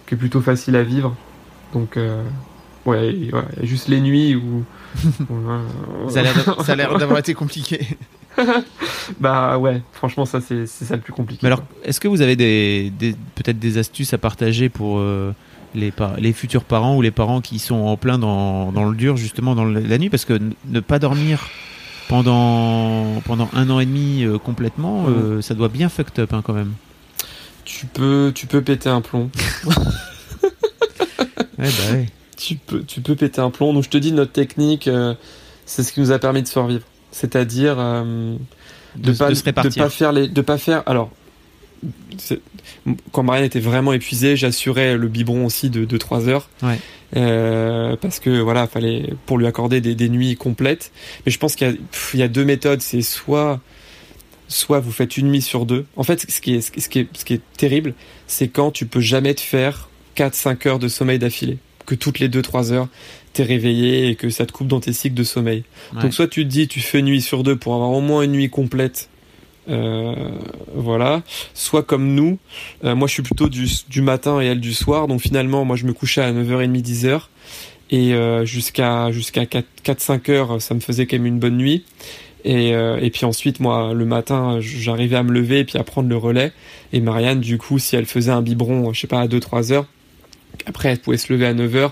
Speaker 2: qui est plutôt facile à vivre donc ouais, ouais juste les nuits où
Speaker 1: ça a l'air d'avoir été compliqué.
Speaker 2: bah ouais, franchement, ça c'est ça le plus compliqué.
Speaker 1: alors, est-ce que vous avez des, peut-être des astuces à partager pour euh, les, les futurs parents ou les parents qui sont en plein dans, dans le dur, justement, dans la nuit Parce que ne pas dormir pendant, pendant un an et demi euh, complètement, euh, ça doit bien fucked up hein, quand même.
Speaker 2: Tu peux, tu peux péter un plomb.
Speaker 1: ouais, bah ouais
Speaker 2: tu peux, tu peux péter un plomb. Donc je te dis, notre technique, euh, c'est ce qui nous a permis de survivre. C'est-à-dire euh, de, pas, de, pas faire les, de pas faire. Alors, quand Marianne était vraiment épuisée, j'assurais le biberon aussi de, de 3 heures.
Speaker 1: Ouais.
Speaker 2: Euh, parce que voilà, fallait pour lui accorder des, des nuits complètes. Mais je pense qu'il y, y, a deux méthodes. C'est soit soit vous faites une nuit sur deux. En fait, ce qui est, ce qui est, ce qui est terrible, c'est quand tu peux jamais te faire 4-5 heures de sommeil d'affilée que toutes les 2-3 heures, t'es réveillé et que ça te coupe dans tes cycles de sommeil. Donc soit tu te dis, tu fais une nuit sur deux pour avoir au moins une nuit complète. Euh, voilà. Soit comme nous, euh, moi je suis plutôt du, du, matin et elle du soir, donc finalement moi je me couchais à 9h30, 10h et euh, jusqu'à jusqu'à 4-5 heures ça me faisait quand même une bonne nuit. Et, et puis ensuite moi le matin j'arrivais à me lever et puis à prendre le relais. Et Marianne du coup si elle faisait un biberon je sais pas à 2-3 heures, après, elle pouvait se lever à 9h.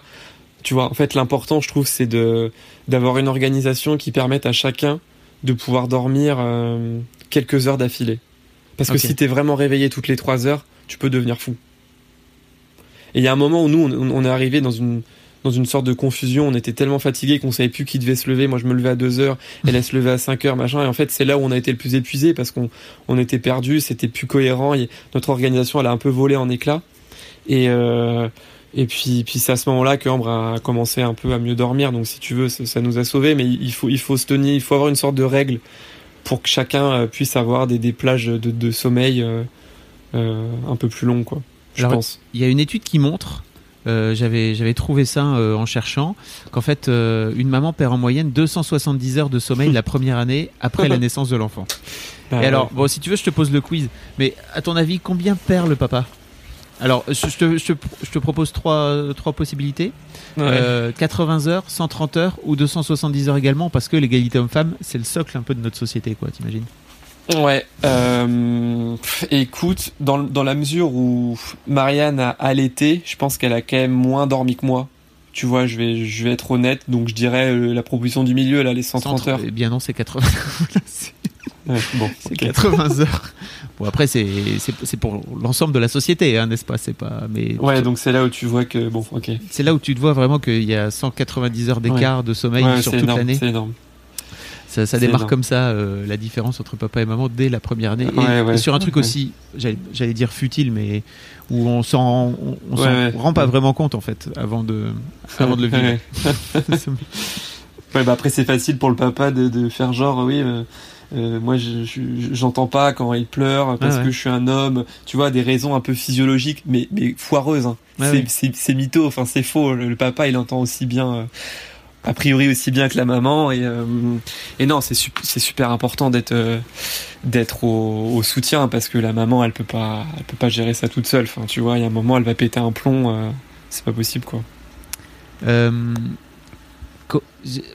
Speaker 2: Tu vois, en fait, l'important, je trouve, c'est de d'avoir une organisation qui permette à chacun de pouvoir dormir euh, quelques heures d'affilée. Parce que si t'es vraiment réveillé toutes les 3 heures, tu peux devenir fou. Et il y a un moment où nous, on, est arrivé dans une dans une sorte de confusion. On était tellement fatigué qu'on savait plus qui devait se lever. Moi, je me levais à 2 heures, elle, elle se levait à 5 heures, machin. Et en fait, c'est là où on a été le plus épuisé parce qu'on on était perdu, c'était plus cohérent. notre organisation, elle a un peu volé en éclats. Et euh, et puis, puis c'est à ce moment-là que Ambre a commencé un peu à mieux dormir. Donc, si tu veux, ça, nous a sauvés. Mais il faut, il faut se tenir, il faut avoir une sorte de règle pour que chacun euh, puisse avoir des, des plages de, de sommeil euh, euh, un peu plus longues, quoi. Je pense.
Speaker 1: Il y a une étude qui montre. Euh, j'avais trouvé ça euh, en cherchant qu'en fait une maman perd en moyenne 270 heures de sommeil la première année après la naissance de l'enfant. Bah Et alors bon si tu veux je te pose le quiz mais à ton avis combien perd le papa? Alors, je te, je, te, propose trois, trois possibilités. 80 euh, heures, 130 heures ou 270 heures également, parce que l'égalité homme-femme, c'est le socle un peu de notre société, quoi, t'imagines?
Speaker 2: Ouais. Euh, écoute, dans, dans la mesure où Marianne a allaité, je pense qu'elle a quand même moins dormi que moi. Tu vois, je vais, je vais être honnête, donc je dirais euh, la proposition du milieu, là, les 130 heures.
Speaker 1: Eh bien non, c'est 80.
Speaker 2: bon,
Speaker 1: c'est 80 heures. Bon après c'est c'est pour l'ensemble de la société, hein, n'est-ce pas? C'est pas mais.
Speaker 2: Ouais, donc c'est là où tu vois que bon, ok.
Speaker 1: C'est là où tu te vois vraiment qu'il y a 190 heures d'écart de sommeil sur toute l'année.
Speaker 2: C'est énorme.
Speaker 1: Ça, ça démarre comme ça euh, la différence entre papa et maman dès la première année. Et, sur un truc aussi, j'allais dire futile, mais où on s'en on, rend pas vraiment compte en fait avant de avant de le vivre.
Speaker 2: ouais, bah après c'est facile pour le papa de, de faire genre oui. Euh, euh, moi, j'entends pas quand il pleure parce que je suis un homme. Tu vois, des raisons un peu physiologiques, mais, mais foireuses. Hein. c'est mytho, enfin c'est faux. Le, papa, il entend aussi bien, euh, a priori aussi bien que la maman. Et, euh, et non, c'est c'est super important d'être d'être au, au, soutien parce que la maman, elle peut pas, elle peut pas gérer ça toute seule. Enfin, tu vois, il y a un moment, elle va péter un plomb. c'est pas possible, quoi.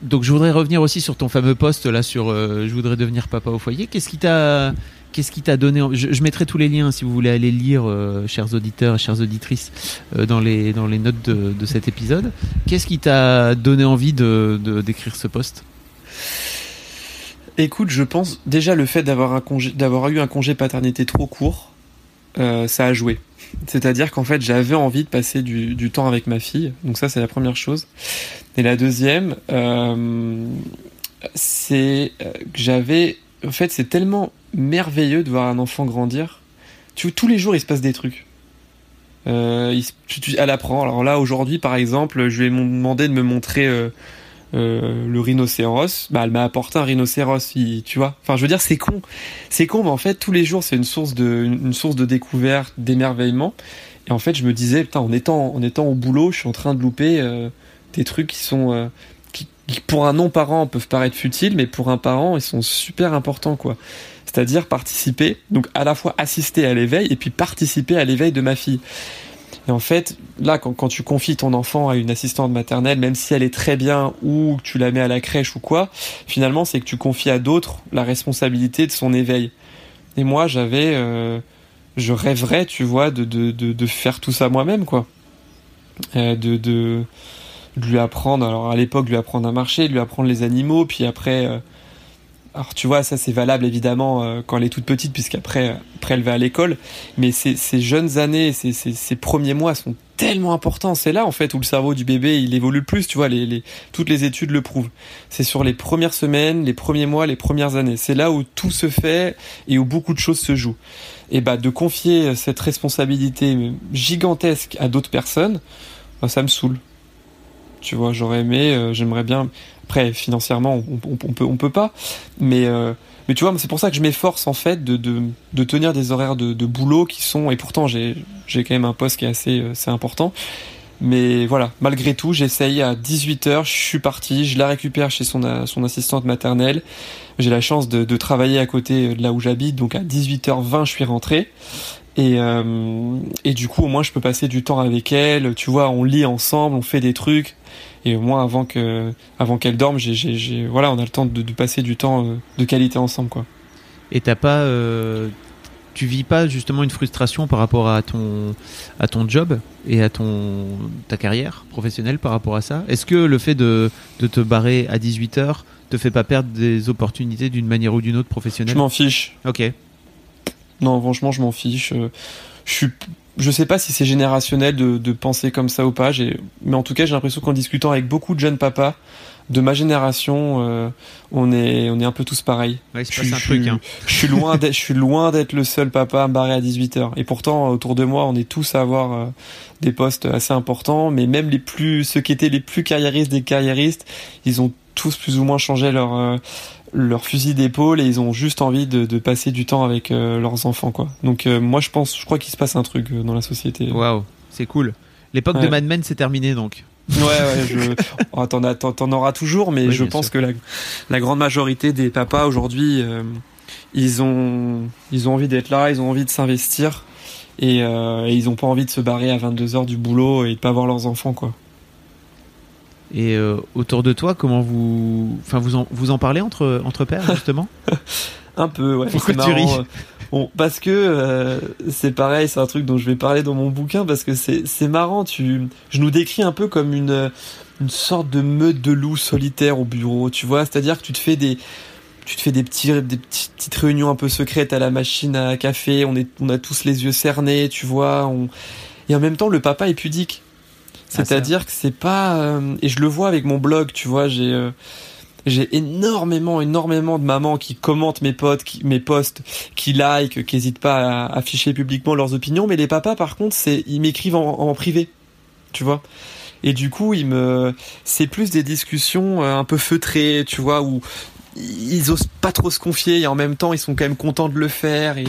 Speaker 1: Donc je voudrais revenir aussi sur ton fameux poste là sur euh, je voudrais devenir papa au foyer. Qu'est-ce qui t'a qu'est-ce qui t'a donné je, mettrai tous les liens si vous voulez aller lire euh, chers auditeurs et chères auditrices euh, dans les dans les notes de, de cet épisode. Qu'est-ce qui t'a donné envie de d'écrire ce poste
Speaker 2: Écoute, je pense déjà le fait d'avoir un congé d'avoir eu un congé paternité trop court, ça a joué. C'est-à-dire qu'en fait, j'avais envie de passer du, temps avec ma fille. Donc ça, c'est la première chose. Et la deuxième, euh, c'est euh, que j'avais... En fait, c'est tellement merveilleux de voir un enfant grandir. Tu tous les jours, il se passe des trucs. Euh, elle apprend. Alors là, aujourd'hui, par exemple, je lui ai demandé de me montrer euh, le rhinocéros. Bah, elle m'a apporté un rhinocéros. tu vois. Enfin, je veux dire, c'est con. C'est con, mais en fait, tous les jours, c'est une source de, une source de découverte, d'émerveillement. Et en fait, je me disais, putain, en étant, en étant au boulot, je suis en train de louper euh, des trucs qui sont, qui, qui, pour un non-parent peuvent paraître futiles, mais pour un parent, ils sont super importants, quoi c'est-à-dire participer, donc à la fois assister à l'éveil et puis participer à l'éveil de ma fille. Et en fait, là, quand, tu confies ton enfant à une assistante maternelle, même si elle est très bien ou que tu la mets à la crèche ou quoi, finalement, c'est que tu confies à d'autres la responsabilité de son éveil. Et moi, j'avais, euh, je rêverais, tu vois, de, faire tout ça moi-même, quoi. Euh, de, de, lui apprendre, alors à l'époque, lui apprendre à marcher, lui apprendre les animaux, puis après, euh, alors tu vois, ça c'est valable évidemment euh, quand elle est toute petite, puisqu'après après elle va à l'école. Mais ces, jeunes années, ces, ces, premiers mois sont tellement importants. C'est là en fait où le cerveau du bébé il évolue le plus. Tu vois, toutes les études le prouvent. C'est sur les premières semaines, les premiers mois, les premières années. C'est là où tout se fait et où beaucoup de choses se jouent. Et bah de confier cette responsabilité gigantesque à d'autres personnes, bah, ça me saoule. Tu vois, j'aurais aimé, euh, j'aimerais bien après, financièrement, on, peut, on peut pas. Mais, euh, mais tu vois, c'est pour ça que je m'efforce en fait de, de, de, tenir des horaires de, boulot qui sont. Et pourtant, j'ai, quand même un poste qui est assez, euh, important. Mais voilà, malgré tout, j'essaye à 18h, je suis parti, je la récupère chez son, son assistante maternelle. J'ai la chance de, de, travailler à côté de là où j'habite, donc à 18h20, je suis rentré. Et, euh, et du coup, au moins, je peux passer du temps avec elle. Tu vois, on lit ensemble, on fait des trucs. Et au moins, avant que, avant qu'elle dorme, j'ai, j'ai, voilà, on a le temps de, de, passer du temps euh, de qualité ensemble, quoi.
Speaker 1: Et t'as pas, euh, tu vis pas justement une frustration par rapport à ton, à ton job et à ton, ta carrière professionnelle par rapport à ça? Est-ce que le fait de, de te barrer à 18 h te fait pas perdre des opportunités d'une manière ou d'une autre professionnelle?
Speaker 2: Je m'en fiche.
Speaker 1: Ok.
Speaker 2: Non, franchement, je m'en fiche. Euh, je suis, je sais pas si c'est générationnel de, de, penser comme ça ou pas. Mais en tout cas, j'ai l'impression qu'en discutant avec beaucoup de jeunes papas de ma génération, euh, on est, on est un peu tous pareils.
Speaker 1: Ouais, je, suis, un truc, hein.
Speaker 2: je suis loin d'être, je suis loin d'être le seul papa à me barrer à 18 h Et pourtant, autour de moi, on est tous à avoir euh, des postes assez importants. Mais même les plus, ceux qui étaient les plus carriéristes des carriéristes, ils ont tous plus ou moins changé leur leur fusil d'épaule et ils ont juste envie de, de passer du temps avec euh, leurs enfants quoi. Donc euh, moi je pense, je crois qu'il se passe un truc euh, dans la société.
Speaker 1: Waouh, c'est cool. L'époque de Mad Men c'est terminé donc.
Speaker 2: Ouais, ouais, je... oh, t'en, auras toujours, mais je pense que la, la, grande majorité des papas aujourd'hui, ils ont, ils ont envie d'être là, ils ont envie de s'investir et, et ils ont pas envie de se barrer à 22 heures du boulot et de pas voir leurs enfants, quoi.
Speaker 1: Et euh, autour de toi, comment vous, enfin vous en, vous en parlez entre entre pères justement?
Speaker 2: Un peu, ouais.
Speaker 1: Pourquoi tu ris? euh,
Speaker 2: bon, parce que euh, c'est pareil, c'est un truc dont je vais parler dans mon bouquin parce que c'est c'est marrant. Tu, je nous décris un peu comme une une sorte de meute de loups solitaires au bureau, tu vois. C'est-à-dire que tu te fais des tu te fais des petits des petites réunions un peu secrètes à la machine à café. On est on a tous les yeux cernés, tu vois. On... Et en même temps, le papa est pudique. Ah, C'est-à-dire que c'est pas euh, et je le vois avec mon blog, tu vois, j'ai euh, j'ai énormément énormément de mamans qui commentent mes posts, qui, mes posts, qui like, qui hésitent pas à afficher publiquement leurs opinions, mais les papas par contre, c'est ils m'écrivent en, privé. Tu vois Et du coup, ils me c'est plus des discussions euh, un peu feutrées, tu vois, où ils osent pas trop se confier et en même temps, ils sont quand même contents de le faire et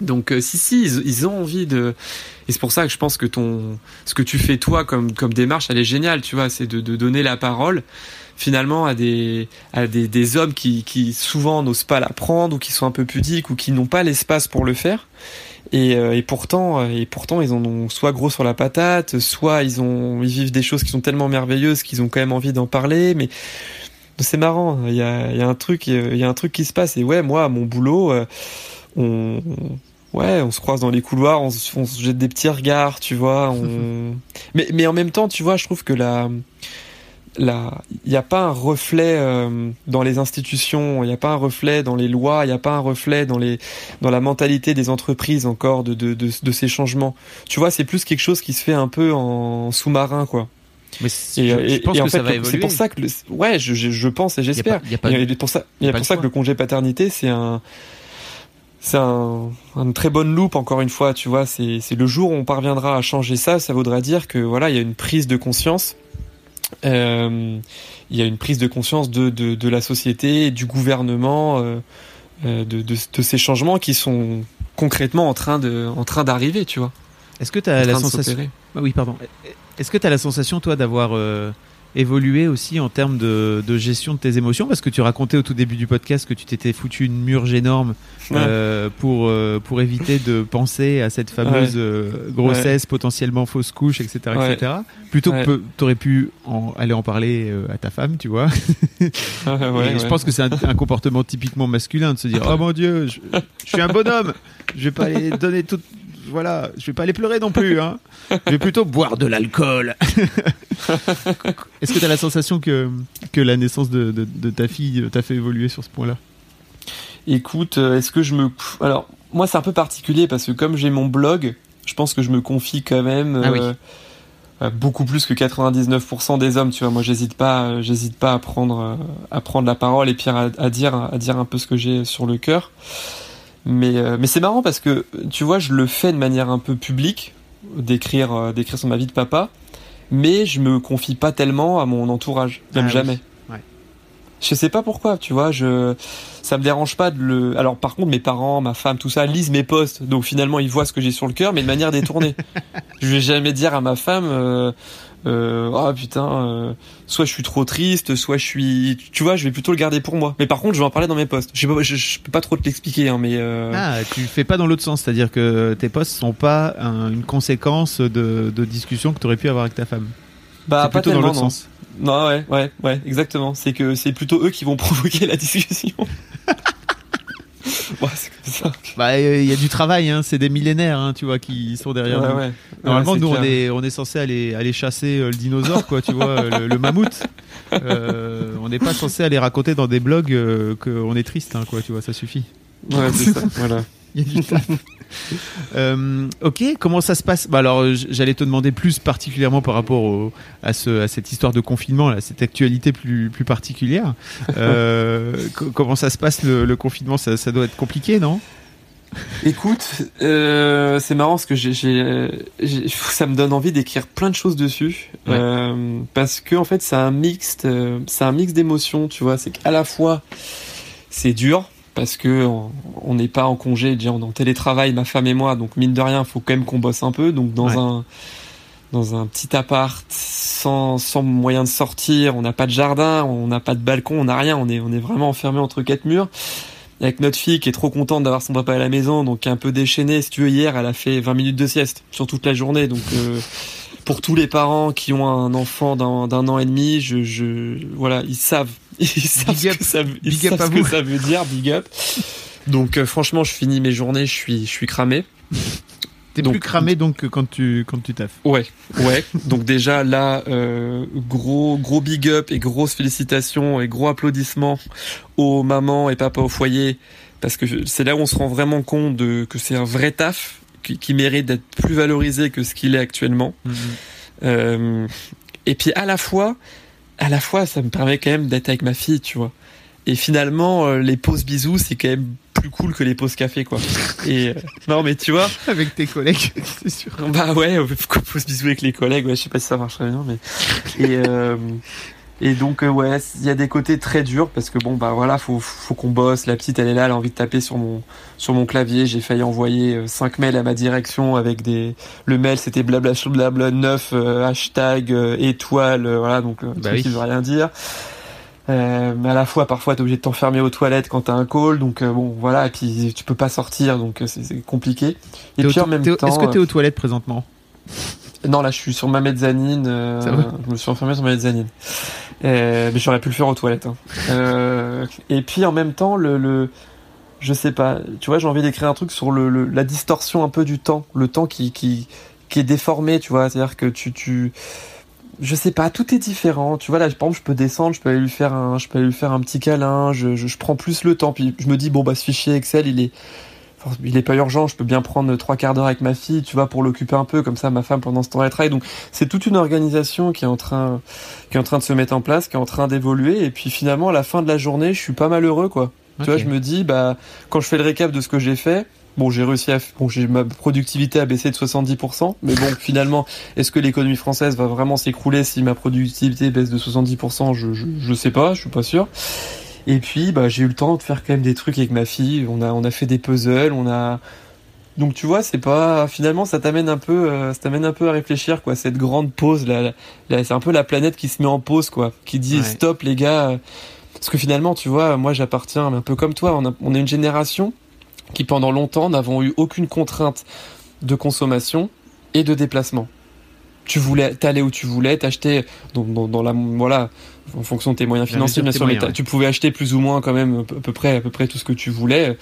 Speaker 2: donc euh, si si ils, ont envie de et c'est pour ça que je pense que ton ce que tu fais toi comme comme démarche elle est géniale tu vois c'est de, de donner la parole finalement à des à des, des hommes qui qui souvent n'osent pas la prendre ou qui sont un peu pudiques ou qui n'ont pas l'espace pour le faire. Et, euh, et pourtant euh, et pourtant ils en ont soit gros sur la patate soit ils ont ils vivent des choses qui sont tellement merveilleuses qu'ils ont quand même envie d'en parler. Mais c'est marrant il y a il y a un truc il y a un truc qui se passe. Et ouais moi mon boulot on, ouais, on se croise dans les couloirs, on, se jette des petits regards, tu vois. On... mais, mais en même temps, tu vois, je trouve que la, la, il n'y a pas un reflet euh, dans les institutions, il n'y a pas un reflet dans les lois, il n'y a pas un reflet dans les, dans la mentalité des entreprises encore de, de, de, de ces changements. Tu vois, c'est plus quelque chose qui se fait un peu en sous-marin, quoi.
Speaker 1: Mais et, je, je pense que ça va évoluer.
Speaker 2: C'est pour ça que, le, ouais, je, je, je pense et j'espère. Il y a, pour ça, il y a pour ça que le congé paternité, c'est un, c'est un, une très bonne loupe encore une fois tu vois c'est c'est le jour où on parviendra à changer ça ça voudra dire que voilà il y a une prise de conscience. Euh, il y a une prise de conscience de de, de la société du gouvernement euh, euh, de, de, de ces changements qui sont concrètement en train de en train d'arriver tu vois.
Speaker 1: Est-ce que tu as la sensation ah oui pardon. Est-ce que tu as la sensation toi d'avoir euh, évolué aussi en termes de, de, gestion de tes émotions parce que tu racontais au tout début du podcast que tu t'étais foutu une murge énorme euh, pour euh, pour éviter de penser à cette fameuse
Speaker 2: Ouais.
Speaker 1: euh, grossesse
Speaker 2: Ouais.
Speaker 1: potentiellement fausse couche etc etc plutôt que tu aurais pu en, aller en parler à ta femme tu vois. Et je pense que c'est un, un comportement typiquement masculin de se dire oh mon dieu je, je suis un bonhomme. Je vais pas aller donner tout voilà je vais pas aller pleurer non plus hein. je vais plutôt boire de l'alcool est-ce que tu as la sensation que, que la naissance de, de, de ta fille t'a fait évoluer sur ce point-là?
Speaker 2: Écoute, euh, est-ce que je me... Alors, moi, c'est un peu particulier parce que comme j'ai mon blog, je pense que je me confie quand même
Speaker 1: Ah oui.
Speaker 2: euh, beaucoup plus que 99% des hommes, tu vois. Moi, j'hésite pas, euh, j'hésite pas à prendre, à prendre la parole et puis à, à dire, à dire un peu ce que j'ai sur le cœur. Mais, euh, mais c'est marrant parce que, tu vois, je le fais de manière un peu publique, d'écrire, euh, d'écrire sur ma vie de papa, mais je me confie pas tellement à mon entourage, même
Speaker 1: Ah oui.
Speaker 2: jamais.
Speaker 1: Ouais.
Speaker 2: Je sais pas pourquoi, tu vois, je ça me dérange pas de le. Alors par contre, mes parents, ma femme, tout ça lisent mes posts, donc finalement ils voient ce que j'ai sur le cœur, mais de manière détournée. je vais jamais dire à ma femme, euh, euh, oh putain, euh, soit je suis trop triste, soit je suis, tu vois, je vais plutôt le garder pour moi. Mais par contre, je vais en parler dans mes posts. Je, sais pas, je, je peux pas trop te l'expliquer, hein, mais euh,
Speaker 1: ah tu fais pas dans l'autre sens c'est-à-dire que tes posts sont pas un- une conséquence de, de discussions que tu aurais pu avoir avec ta femme
Speaker 2: bah pas
Speaker 1: plutôt dans l'autre sens
Speaker 2: Non, ouais, ouais, ouais, exactement. C'est que c'est plutôt eux qui vont provoquer la discussion. ouais, c'est comme ça.
Speaker 1: bah il y a du travail hein, c'est des millénaires hein, tu vois qui sont derrière
Speaker 2: Ouais,
Speaker 1: nous
Speaker 2: ouais.
Speaker 1: Normalement, nous, on
Speaker 2: clair.
Speaker 1: est, on est censé aller, aller chasser euh, le dinosaure, quoi, tu vois, le, le mammouth. Euh, on n'est pas censé aller raconter dans des blogs euh, qu'on est triste, hein, quoi, tu vois, ça suffit.
Speaker 2: Ouais, c'est ça. Voilà.
Speaker 1: Il y a du taf. Euh, ok, comment ça se passe? Bah Alors, j'allais te demander plus particulièrement par rapport au- à, ce, à cette histoire de confinement, là, cette actualité plus, plus particulière. Euh, co- comment ça se passe le, le confinement? Ça, ça doit être compliqué, non?
Speaker 2: Écoute, euh, c'est marrant parce que j'ai, ça me donne envie d'écrire plein de choses dessus
Speaker 1: Ouais.
Speaker 2: Parce que en fait c'est un mix, c'est un mix d'émotions, tu vois. C'est qu'à la fois c'est dur parce que on- n'est pas en congé, déjà on est en télétravail, ma femme et moi, donc mine de rien, faut quand même qu'on bosse un peu. Donc dans
Speaker 1: Ouais.
Speaker 2: un dans un petit appart sans, sans moyen de sortir, on n'a pas de jardin, on n'a pas de balcon, on n'a rien, on est on est vraiment enfermé entre quatre murs avec notre fille qui est trop contente d'avoir son papa à la maison, donc qui est un peu déchaînée. Si tu veux, hier, elle a fait 20 minutes de sieste sur toute la journée. Donc, euh, pour tous les parents qui ont un enfant d'un d'un an et demi, je, je, voilà, ils savent, ils savent
Speaker 1: Big up.
Speaker 2: que ça, ils
Speaker 1: Big
Speaker 2: savent ce que ça veut dire, big up. Donc, euh, franchement, je finis mes journées, je suis, je suis cramé.
Speaker 1: T'es plus cramé donc que quand tu, quand tu taffes.
Speaker 2: Ouais, ouais. Donc déjà là, euh, gros gros big up et grosses félicitations et gros applaudissements aux mamans et papas au foyer parce que c'est là où on se rend vraiment compte de que c'est un vrai taf qui, qui mérite d'être plus valorisé que ce qu'il est actuellement. Euh, et puis à la fois, à la fois, ça me permet quand même d'être avec ma fille, tu vois. Et finalement, euh, les pauses bisous, c'est quand même plus cool que les pauses café, quoi. Et euh, non, mais tu vois.
Speaker 1: Avec tes collègues, c'est sûr.
Speaker 2: Bah ouais, euh, faut se bisouer avec les collègues, ouais, je sais pas si ça marcherait bien, mais et euh, et donc euh, ouais, il y a des côtés très durs parce que bon bah voilà, faut faut qu'on bosse. La petite elle est là, elle a envie de taper sur mon sur mon clavier. J'ai failli envoyer euh, cinq mails à ma direction avec des le mail c'était blabla blabla 9 euh, hashtag euh, étoile euh, voilà donc euh,
Speaker 1: Bah
Speaker 2: truc
Speaker 1: oui.
Speaker 2: qui veut rien dire. Euh, mais à la fois, parfois, t'es obligé de t'enfermer aux toilettes quand t'as un call, donc euh, bon, voilà, et puis tu peux pas sortir, donc euh, c'est compliqué. Et puis en même temps,
Speaker 1: Est-ce que
Speaker 2: euh,
Speaker 1: t'es aux toilettes présentement?
Speaker 2: Non, là, je suis sur ma mezzanine. euh, je me suis enfermé sur ma mezzanine. Euh, mais j'aurais pu le faire aux toilettes. hein. Euh, et puis en même temps, le, le, je sais pas. Tu vois, j'ai envie d'écrire un truc sur le, le- la distorsion un peu du temps, le temps qui qui qui est déformé. Tu vois, c'est-à-dire que tu tu je sais pas, tout est différent. Tu vois là, par exemple, je peux descendre, je peux aller lui faire un, je peux aller lui faire un petit câlin. Je, je, je prends plus le temps. Puis je me dis bon bah ce fichier Excel, il est il est pas urgent, je peux bien prendre trois quarts d'heure avec ma fille, tu vois, pour l'occuper un peu, comme ça ma femme pendant ce temps elle travaille. Donc c'est toute une organisation qui est en train, qui est en train de se mettre en place, qui est en train d'évoluer, et puis finalement à la fin de la journée, je suis pas malheureux quoi. Tu vois, je me dis, bah, quand je fais le récap de ce que j'ai fait, bon, j'ai réussi à, bon, j'ai ma productivité a baissé de 70%, mais bon, finalement, est-ce que l'économie française va vraiment s'écrouler si ma productivité baisse de 70% je, je, je sais pas, je suis pas sûr. Et puis, bah, j'ai eu le temps de faire quand même des trucs avec ma fille. On a, on a fait des puzzles, on a, donc tu vois, c'est pas finalement ça t'amène un peu, euh, ça t'amène un peu à réfléchir quoi. Cette grande pause là, là c'est un peu la planète qui se met en pause quoi, qui dit stop les gars. Parce que finalement, tu vois, moi j'appartiens un peu comme toi. On, a, on est une génération qui pendant longtemps n'avons eu aucune contrainte de consommation et de déplacement. Tu voulais t'aller où tu voulais, t'acheter dans, dans, dans, la voilà en fonction de tes moyens financiers bien sûr, mais tu pouvais acheter plus ou moins quand même à peu près à peu près tout ce que tu voulais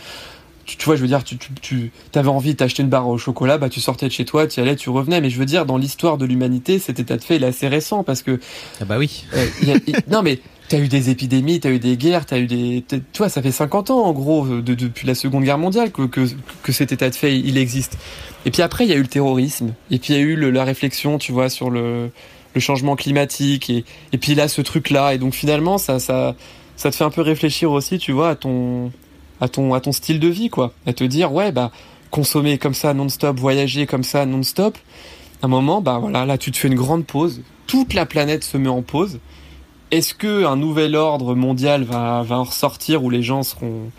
Speaker 2: tu, vois, je veux dire, tu, tu, tu avais envie d'acheter une barre au chocolat, bah tu sortais de chez toi, tu y allais, tu revenais. Mais je veux dire, dans l'histoire de l'humanité, cet état de fait, il est assez récent parce que.
Speaker 1: Ah bah oui.
Speaker 2: Euh, non mais t'as eu des épidémies, t'as eu des guerres, t'as eu des. Tu vois, ça fait 50 ans en gros de, depuis la Seconde Guerre mondiale que, cet état de fait il existe. Et puis après, il y a eu le terrorisme. Et puis il y a eu la réflexion, tu vois, sur le, changement climatique. Et, puis là, ce truc-là. Et donc finalement, ça, te fait un peu réfléchir aussi, tu vois, à ton à ton, à ton style de vie, quoi. À te dire, ouais, bah, consommer comme ça non-stop, voyager comme ça non-stop, à un moment, bah voilà, là, tu te fais une grande pause. Toute la planète se met en pause. Est-ce que un nouvel ordre mondial va, va en ressortir où les gens seront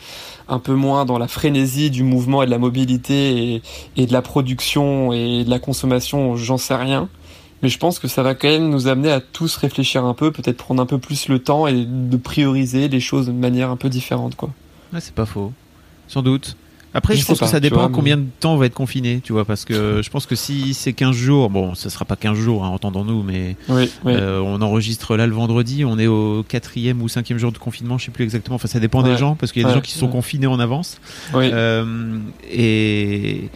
Speaker 2: un peu moins dans la frénésie du mouvement et de la mobilité et, et de la production et de la consommation J'en sais rien. Mais je pense que ça va quand même nous amener à tous réfléchir un peu, peut-être prendre un peu plus le temps et de prioriser les choses de manière un peu différente, quoi
Speaker 1: c'est pas faux. Sans doute. Après, je, pense que ça dépend combien de temps on va être confiné, tu vois, parce que je pense que si c'est 15 jours, bon, ce sera pas 15 jours, hein, entendons-nous, mais euh, on enregistre là le vendredi, on est au quatrième ou cinquième jour de confinement, je sais plus exactement, enfin ça dépend des gens, parce qu'il y a des gens qui sont confinés en avance. Euh, et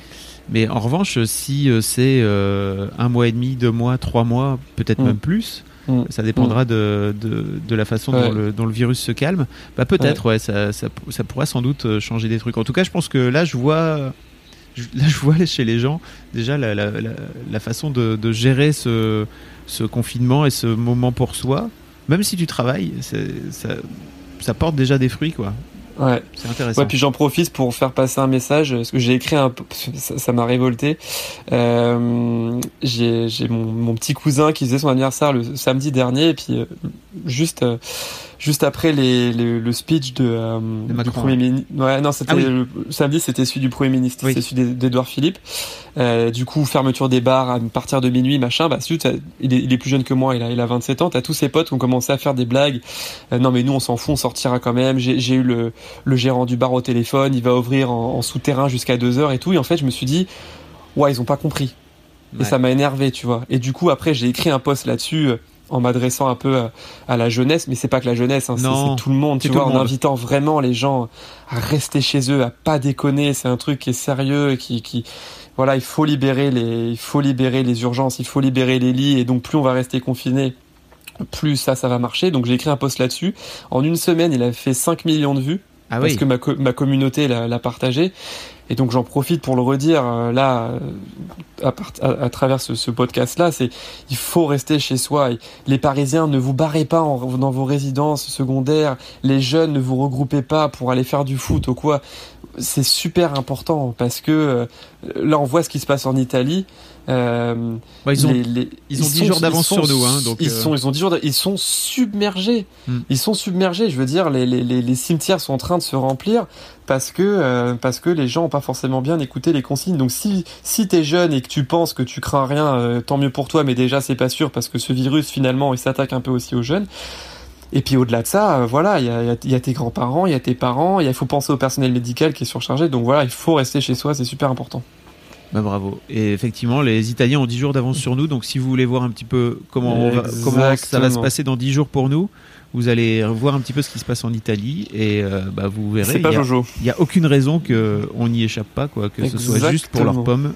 Speaker 1: mais en revanche, si euh, c'est un mois et demi, deux mois, trois mois, peut-être mm. même plus, Mm. Ça dépendra mm. de, de, de, la façon dont, le, dont, le, virus se calme. Bah, peut-être, ouais, ça, ça, ça, pourra sans doute euh, changer des trucs. En tout cas, je pense que là, je vois, là, je vois chez les gens déjà la, la, la, façon de, de, gérer ce, ce confinement et ce moment pour soi. Même si tu travailles, ça, ça porte déjà des fruits, quoi.
Speaker 2: Ouais. C'est intéressant. Ouais, puis j'en profite pour faire passer un message, parce que j'ai écrit un ça m'a révolté. Euh, j'ai mon, mon, petit cousin qui faisait son anniversaire le samedi dernier, et puis euh, juste euh, juste après les, le speech de, euh, du premier ministre. Ouais, non, c'était ah le samedi, c'était celui du premier ministre, c'est celui d'Edouard Philippe. Euh, du coup, fermeture des bars à partir de minuit, machin. Bah, il est, il est plus jeune que moi, il a, il a 27 ans. T'as tous ses potes qui ont commencé à faire des blagues. Euh, non, mais nous, on s'en fout, on sortira quand même. J'ai eu le, le gérant du bar au téléphone, il va ouvrir en, en souterrain jusqu'à 2 heures et tout. Et en fait, je me suis dit, ouais, ils ont pas compris. Et ça m'a énervé, tu vois. Et du coup, après, j'ai écrit un post là-dessus en m'adressant un peu à, la jeunesse, mais c'est pas que la jeunesse, hein, c'est tout le monde, tu vois, en invitant vraiment les gens à rester chez eux, à pas déconner, c'est un truc qui est sérieux, qui, qui, voilà, il faut libérer les, il faut libérer les urgences, il faut libérer les lits, et donc plus on va rester confiné, plus ça, ça va marcher. Donc j'ai écrit un post là-dessus. En une semaine, il a fait 5 millions de vues. Ah parce que ma, ma communauté l'a partagé. Et donc j'en profite pour le redire euh, là, à, travers ce, ce podcast-là, c'est il faut rester chez soi. Les Parisiens, ne vous barrez pas dans vos résidences secondaires. Les jeunes, ne vous regroupez pas pour aller faire du foot ou quoi. C'est super important parce que euh, là, on voit ce qui se passe en Italie.
Speaker 1: Euh, bah, ils, ont, les, ils, ont 10 jours d'avance sur nous. Hein, donc
Speaker 2: ils, sont, ils ont 10 jours ils sont submergés. Hmm. Ils sont submergés. Je veux dire, les, cimetières sont en train de se remplir parce que, euh, parce que les gens ont pas forcément bien écouté les consignes. Donc si, si t'es jeune et que tu penses que tu crains rien, euh, tant mieux pour toi, mais déjà c'est pas sûr parce que ce virus finalement il s'attaque un peu aussi aux jeunes. Et puis au-delà de ça, voilà, il y a, y a, tes grands-parents, il y a tes parents, il faut penser au personnel médical qui est surchargé. Donc voilà, il faut rester chez soi, c'est super important.
Speaker 1: Bah, bravo. Et effectivement, les Italiens ont 10 jours d'avance sur nous. Donc, si vous voulez voir un petit peu comment, comment ça va se passer dans 10 jours pour nous, vous allez voir un petit peu ce qui se passe en Italie et euh, bah, vous verrez.
Speaker 2: Pas
Speaker 1: il n'y a, aucune raison qu'on n'y échappe pas, quoi, que ce soit juste pour leurs pommes.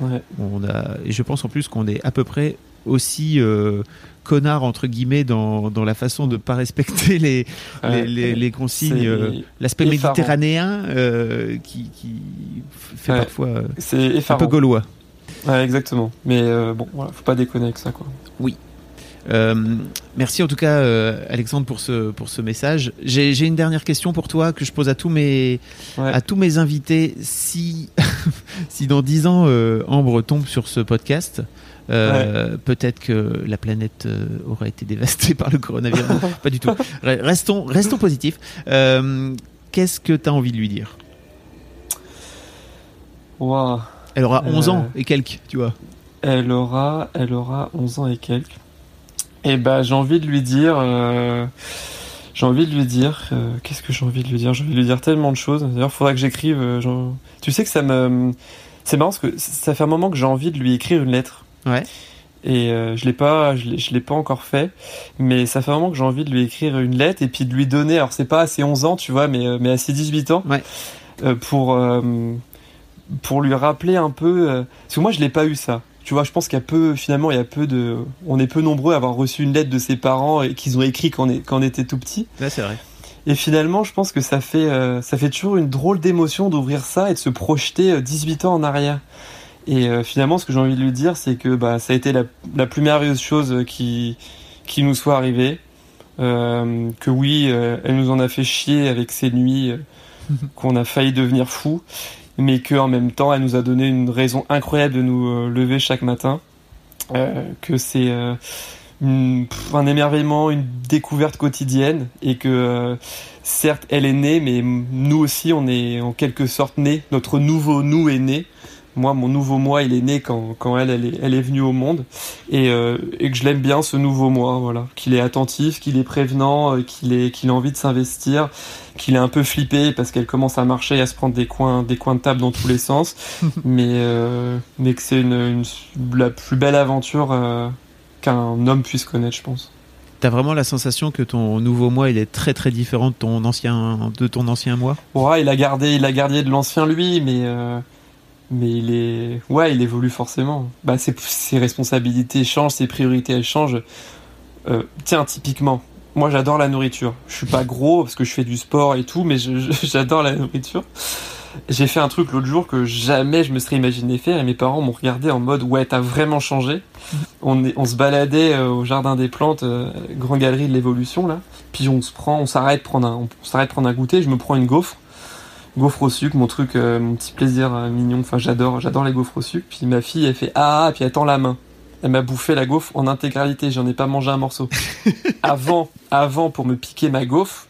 Speaker 1: On a, et je pense en plus qu'on est à peu près aussi euh, connard entre guillemets dans, dans la façon de pas respecter les les, les, consignes euh, l'aspect méditerranéen euh, qui, qui fait parfois un peu gaulois.
Speaker 2: Ouais, exactement. Mais bon voilà faut pas déconner avec ça quoi.
Speaker 1: Oui. Euh, merci en tout cas, euh, Alexandre, pour ce, pour ce message. J'ai une dernière question pour toi que je pose à tous mes, à tous mes invités. Si, si dans 10 ans, euh, Ambre tombe sur ce podcast, euh, peut-être que la planète euh, aura été dévastée par le coronavirus. Pas du tout. Re- Restons, restons positifs. Euh, Qu'est-ce que tu as envie de lui dire?
Speaker 2: Waouh.
Speaker 1: Elle aura 11
Speaker 2: Euh,
Speaker 1: ans et quelques, tu vois.
Speaker 2: Elle aura, elle aura 11 ans et quelques. Et bah, j'ai envie de lui dire, euh, j'ai envie de lui dire, euh, qu'est-ce que j'ai envie de lui dire? J'ai envie de lui dire tellement de choses. D'ailleurs, faudra que j'écrive. euh, Tu sais que ça me, c'est marrant parce que ça fait un moment que j'ai envie de lui écrire une lettre.
Speaker 1: Ouais.
Speaker 2: Et euh, je l'ai pas, je l'ai, je l'ai pas encore fait, mais ça fait un moment que j'ai envie de lui écrire une lettre et puis de lui donner. Alors c'est pas à ses 11 ans, tu vois, mais euh, mais à ses 18 ans,
Speaker 1: Ouais.
Speaker 2: euh, pour pour lui rappeler un peu. parce que moi je l'ai pas eu ça. Tu vois, je pense qu'il y a peu, finalement, il y a peu de, on est peu nombreux à avoir reçu une lettre de ses parents et qu'ils ont écrit quand on, est, quand on était tout petit.
Speaker 1: Là, c'est vrai.
Speaker 2: Et finalement, je pense que ça fait, euh, ça fait toujours une drôle d'émotion d'ouvrir ça et de se projeter euh, 18 ans en arrière. Et euh, finalement, ce que j'ai envie de lui dire, c'est que bah, ça a été la, la plus merveilleuse chose qui, qui nous soit arrivée. Euh, que oui, euh, elle nous en a fait chier avec ses nuits, qu'on a failli devenir fou, mais que en même temps, elle nous a donné une raison incroyable de nous lever chaque matin. Que c'est un émerveillement, une découverte quotidienne, et que certes, elle est née, mais nous aussi, on est en quelque sorte nés. Notre nouveau nous est né. Moi, mon nouveau moi, il est né quand, quand elle, elle est, elle est venue au monde. Et, euh, et que je l'aime bien, ce nouveau moi, voilà. Qu'il est attentif, qu'il est prévenant, euh, qu'il est, qu'il a envie de s'investir, qu'il est un peu flippé parce qu'elle commence à marcher et à se prendre des coins, des coins de table dans tous les sens. mais, euh, mais que c'est une, une- la plus belle aventure euh, qu'un homme puisse connaître, je pense.
Speaker 1: T'as vraiment la sensation que ton nouveau moi, il est très très différent de ton ancien, de ton ancien moi?
Speaker 2: Ouais, il a gardé, il a gardé de l'ancien lui, mais mais il est, ouais, il évolue forcément. Bah, ses, ses responsabilités changent, ses priorités elles changent. Euh, tiens, typiquement, moi j'adore la nourriture. Je suis pas gros parce que je fais du sport et tout, mais j'adore la nourriture. J'ai fait un truc l'autre jour que jamais je me serais imaginé faire et mes parents m'ont regardé en mode ouais t'as vraiment changé. On, est, on se baladait euh, au jardin des plantes, euh, grand galerie de l'évolution là. Puis on se prend, on s'arrête prendre on s'arrête prendre un goûter. Je me prends une gaufre, gaufre au sucre, mon truc, euh, mon petit plaisir euh, mignon. Enfin j'adore, j'adore les gaufres au sucre. Puis ma fille elle fait ah, ah puis elle tend la main. Elle m'a bouffé la gaufre en intégralité. J'en ai pas mangé un morceau. avant, avant pour me piquer ma gaufre,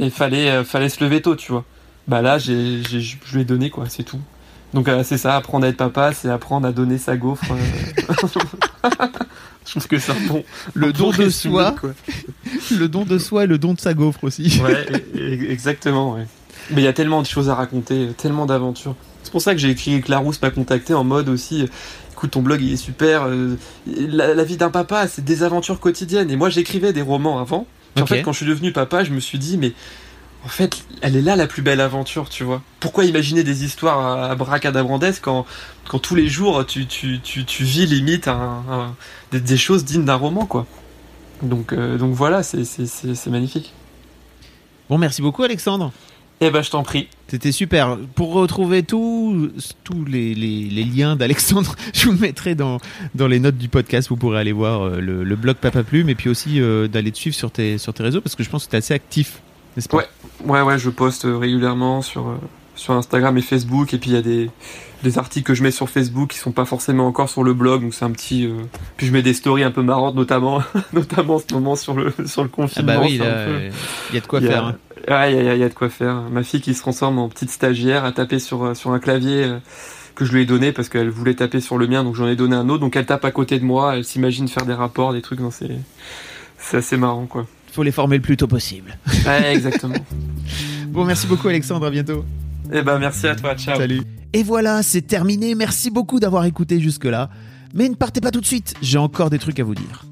Speaker 2: il fallait, euh, fallait se lever tôt, tu vois. Bah là, j'ai, j'ai- je lui ai donné quoi, c'est tout. Donc euh, c'est ça, apprendre à être papa, c'est apprendre à donner sa gaufre. euh. je trouve que c'est un bon.
Speaker 1: Le
Speaker 2: un
Speaker 1: don
Speaker 2: bon
Speaker 1: de soi.
Speaker 2: quoi.
Speaker 1: Le don de soi et le don de sa gaufre aussi.
Speaker 2: Ouais, e- e- exactement, ouais. Mais il y a tellement de choses à raconter, tellement d'aventures. C'est pour ça que j'ai écrit que Larousse m'a contacté en mode aussi. Écoute, ton blog il est super. euh, la, la vie d'un papa, c'est des aventures quotidiennes. Et moi, j'écrivais des romans avant. En fait, quand je suis devenu papa, je me suis dit, mais en fait, elle est là la plus belle aventure, tu vois. Pourquoi imaginer des histoires à, à quand, quand tous les jours tu, tu, tu, tu vis limite un- un- des, des choses dignes d'un roman, quoi. Donc, euh, donc voilà, c'est magnifique.
Speaker 1: Bon, merci beaucoup, Alexandre.
Speaker 2: Eh ben, je t'en prie.
Speaker 1: C'était super. Pour retrouver tous tous les, les- les liens d'Alexandre, je vous mettrai dans, dans les notes du podcast. Vous pourrez aller voir euh, le, le blog Papa Plume et puis aussi euh, d'aller te suivre sur tes, sur tes réseaux parce que je pense que tu es assez actif, n'est-ce pas?
Speaker 2: Ouais. Ouais, ouais, je poste régulièrement sur, euh, sur Instagram et Facebook. Et puis il y a des, des articles que je mets sur Facebook qui sont pas forcément encore sur le blog. Donc c'est un petit. euh, Puis je mets des stories un peu marrantes, notamment, notamment en ce moment sur le, sur le
Speaker 1: Ah
Speaker 2: confinement.
Speaker 1: bah oui,
Speaker 2: peu-
Speaker 1: il y a de quoi
Speaker 2: il y a-
Speaker 1: faire. hein.
Speaker 2: Ouais, il y, a- il y a- il y a de quoi faire. Ma fille qui se transforme en petite stagiaire à taper sur, euh, sur un clavier euh, que je lui ai donné parce qu'elle voulait taper sur le mien, donc j'en ai donné un autre. Donc elle tape à côté de moi, elle s'imagine faire des rapports, des trucs. C'est assez marrant, quoi.
Speaker 1: faut les former le plus tôt possible.
Speaker 2: Ouais, exactement.
Speaker 1: Bon, merci beaucoup, Alexandre. À bientôt.
Speaker 2: Eh ben merci à toi, ciao.
Speaker 1: Salut. Et voilà, c'est terminé. Merci beaucoup d'avoir écouté jusque-là. Mais ne partez pas tout de suite, j'ai encore des trucs à vous dire.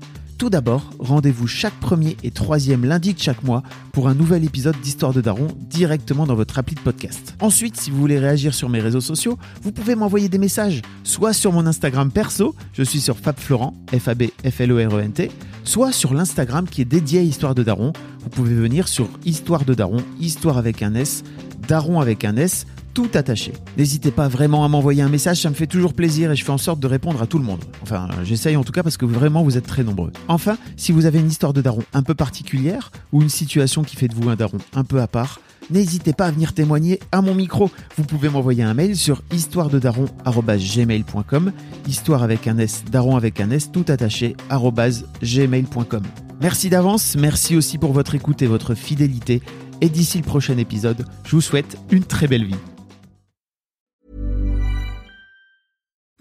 Speaker 1: Tout d'abord, rendez-vous chaque premier et troisième lundi de chaque mois pour un nouvel épisode d'Histoire de Daron directement dans votre appli de podcast. Ensuite, si vous voulez réagir sur mes réseaux sociaux, vous pouvez m'envoyer des messages, soit sur mon Instagram perso, je suis sur FabFlorent, F-A-B-F-L-O-R-E-N-T, soit sur l'Instagram qui est dédié à Histoire de Daron. Vous pouvez venir sur Histoire de Daron, Histoire avec un S, Daron avec un S, tout attaché. N'hésitez pas vraiment à m'envoyer un message, ça me fait toujours plaisir et je fais en sorte de répondre à tout le monde. Enfin, j'essaye en tout cas parce que vraiment vous êtes très nombreux. Enfin, si vous avez une histoire de daron un peu particulière ou une situation qui fait de vous un daron un peu à part, n'hésitez pas à venir témoigner à mon micro. Vous pouvez m'envoyer un mail sur histoirededaron@gmail.com, histoire avec un s, daron avec un s, tout attaché gmail.com. Merci d'avance, merci aussi pour votre écoute et votre fidélité. Et d'ici le prochain épisode, je vous souhaite une très belle vie.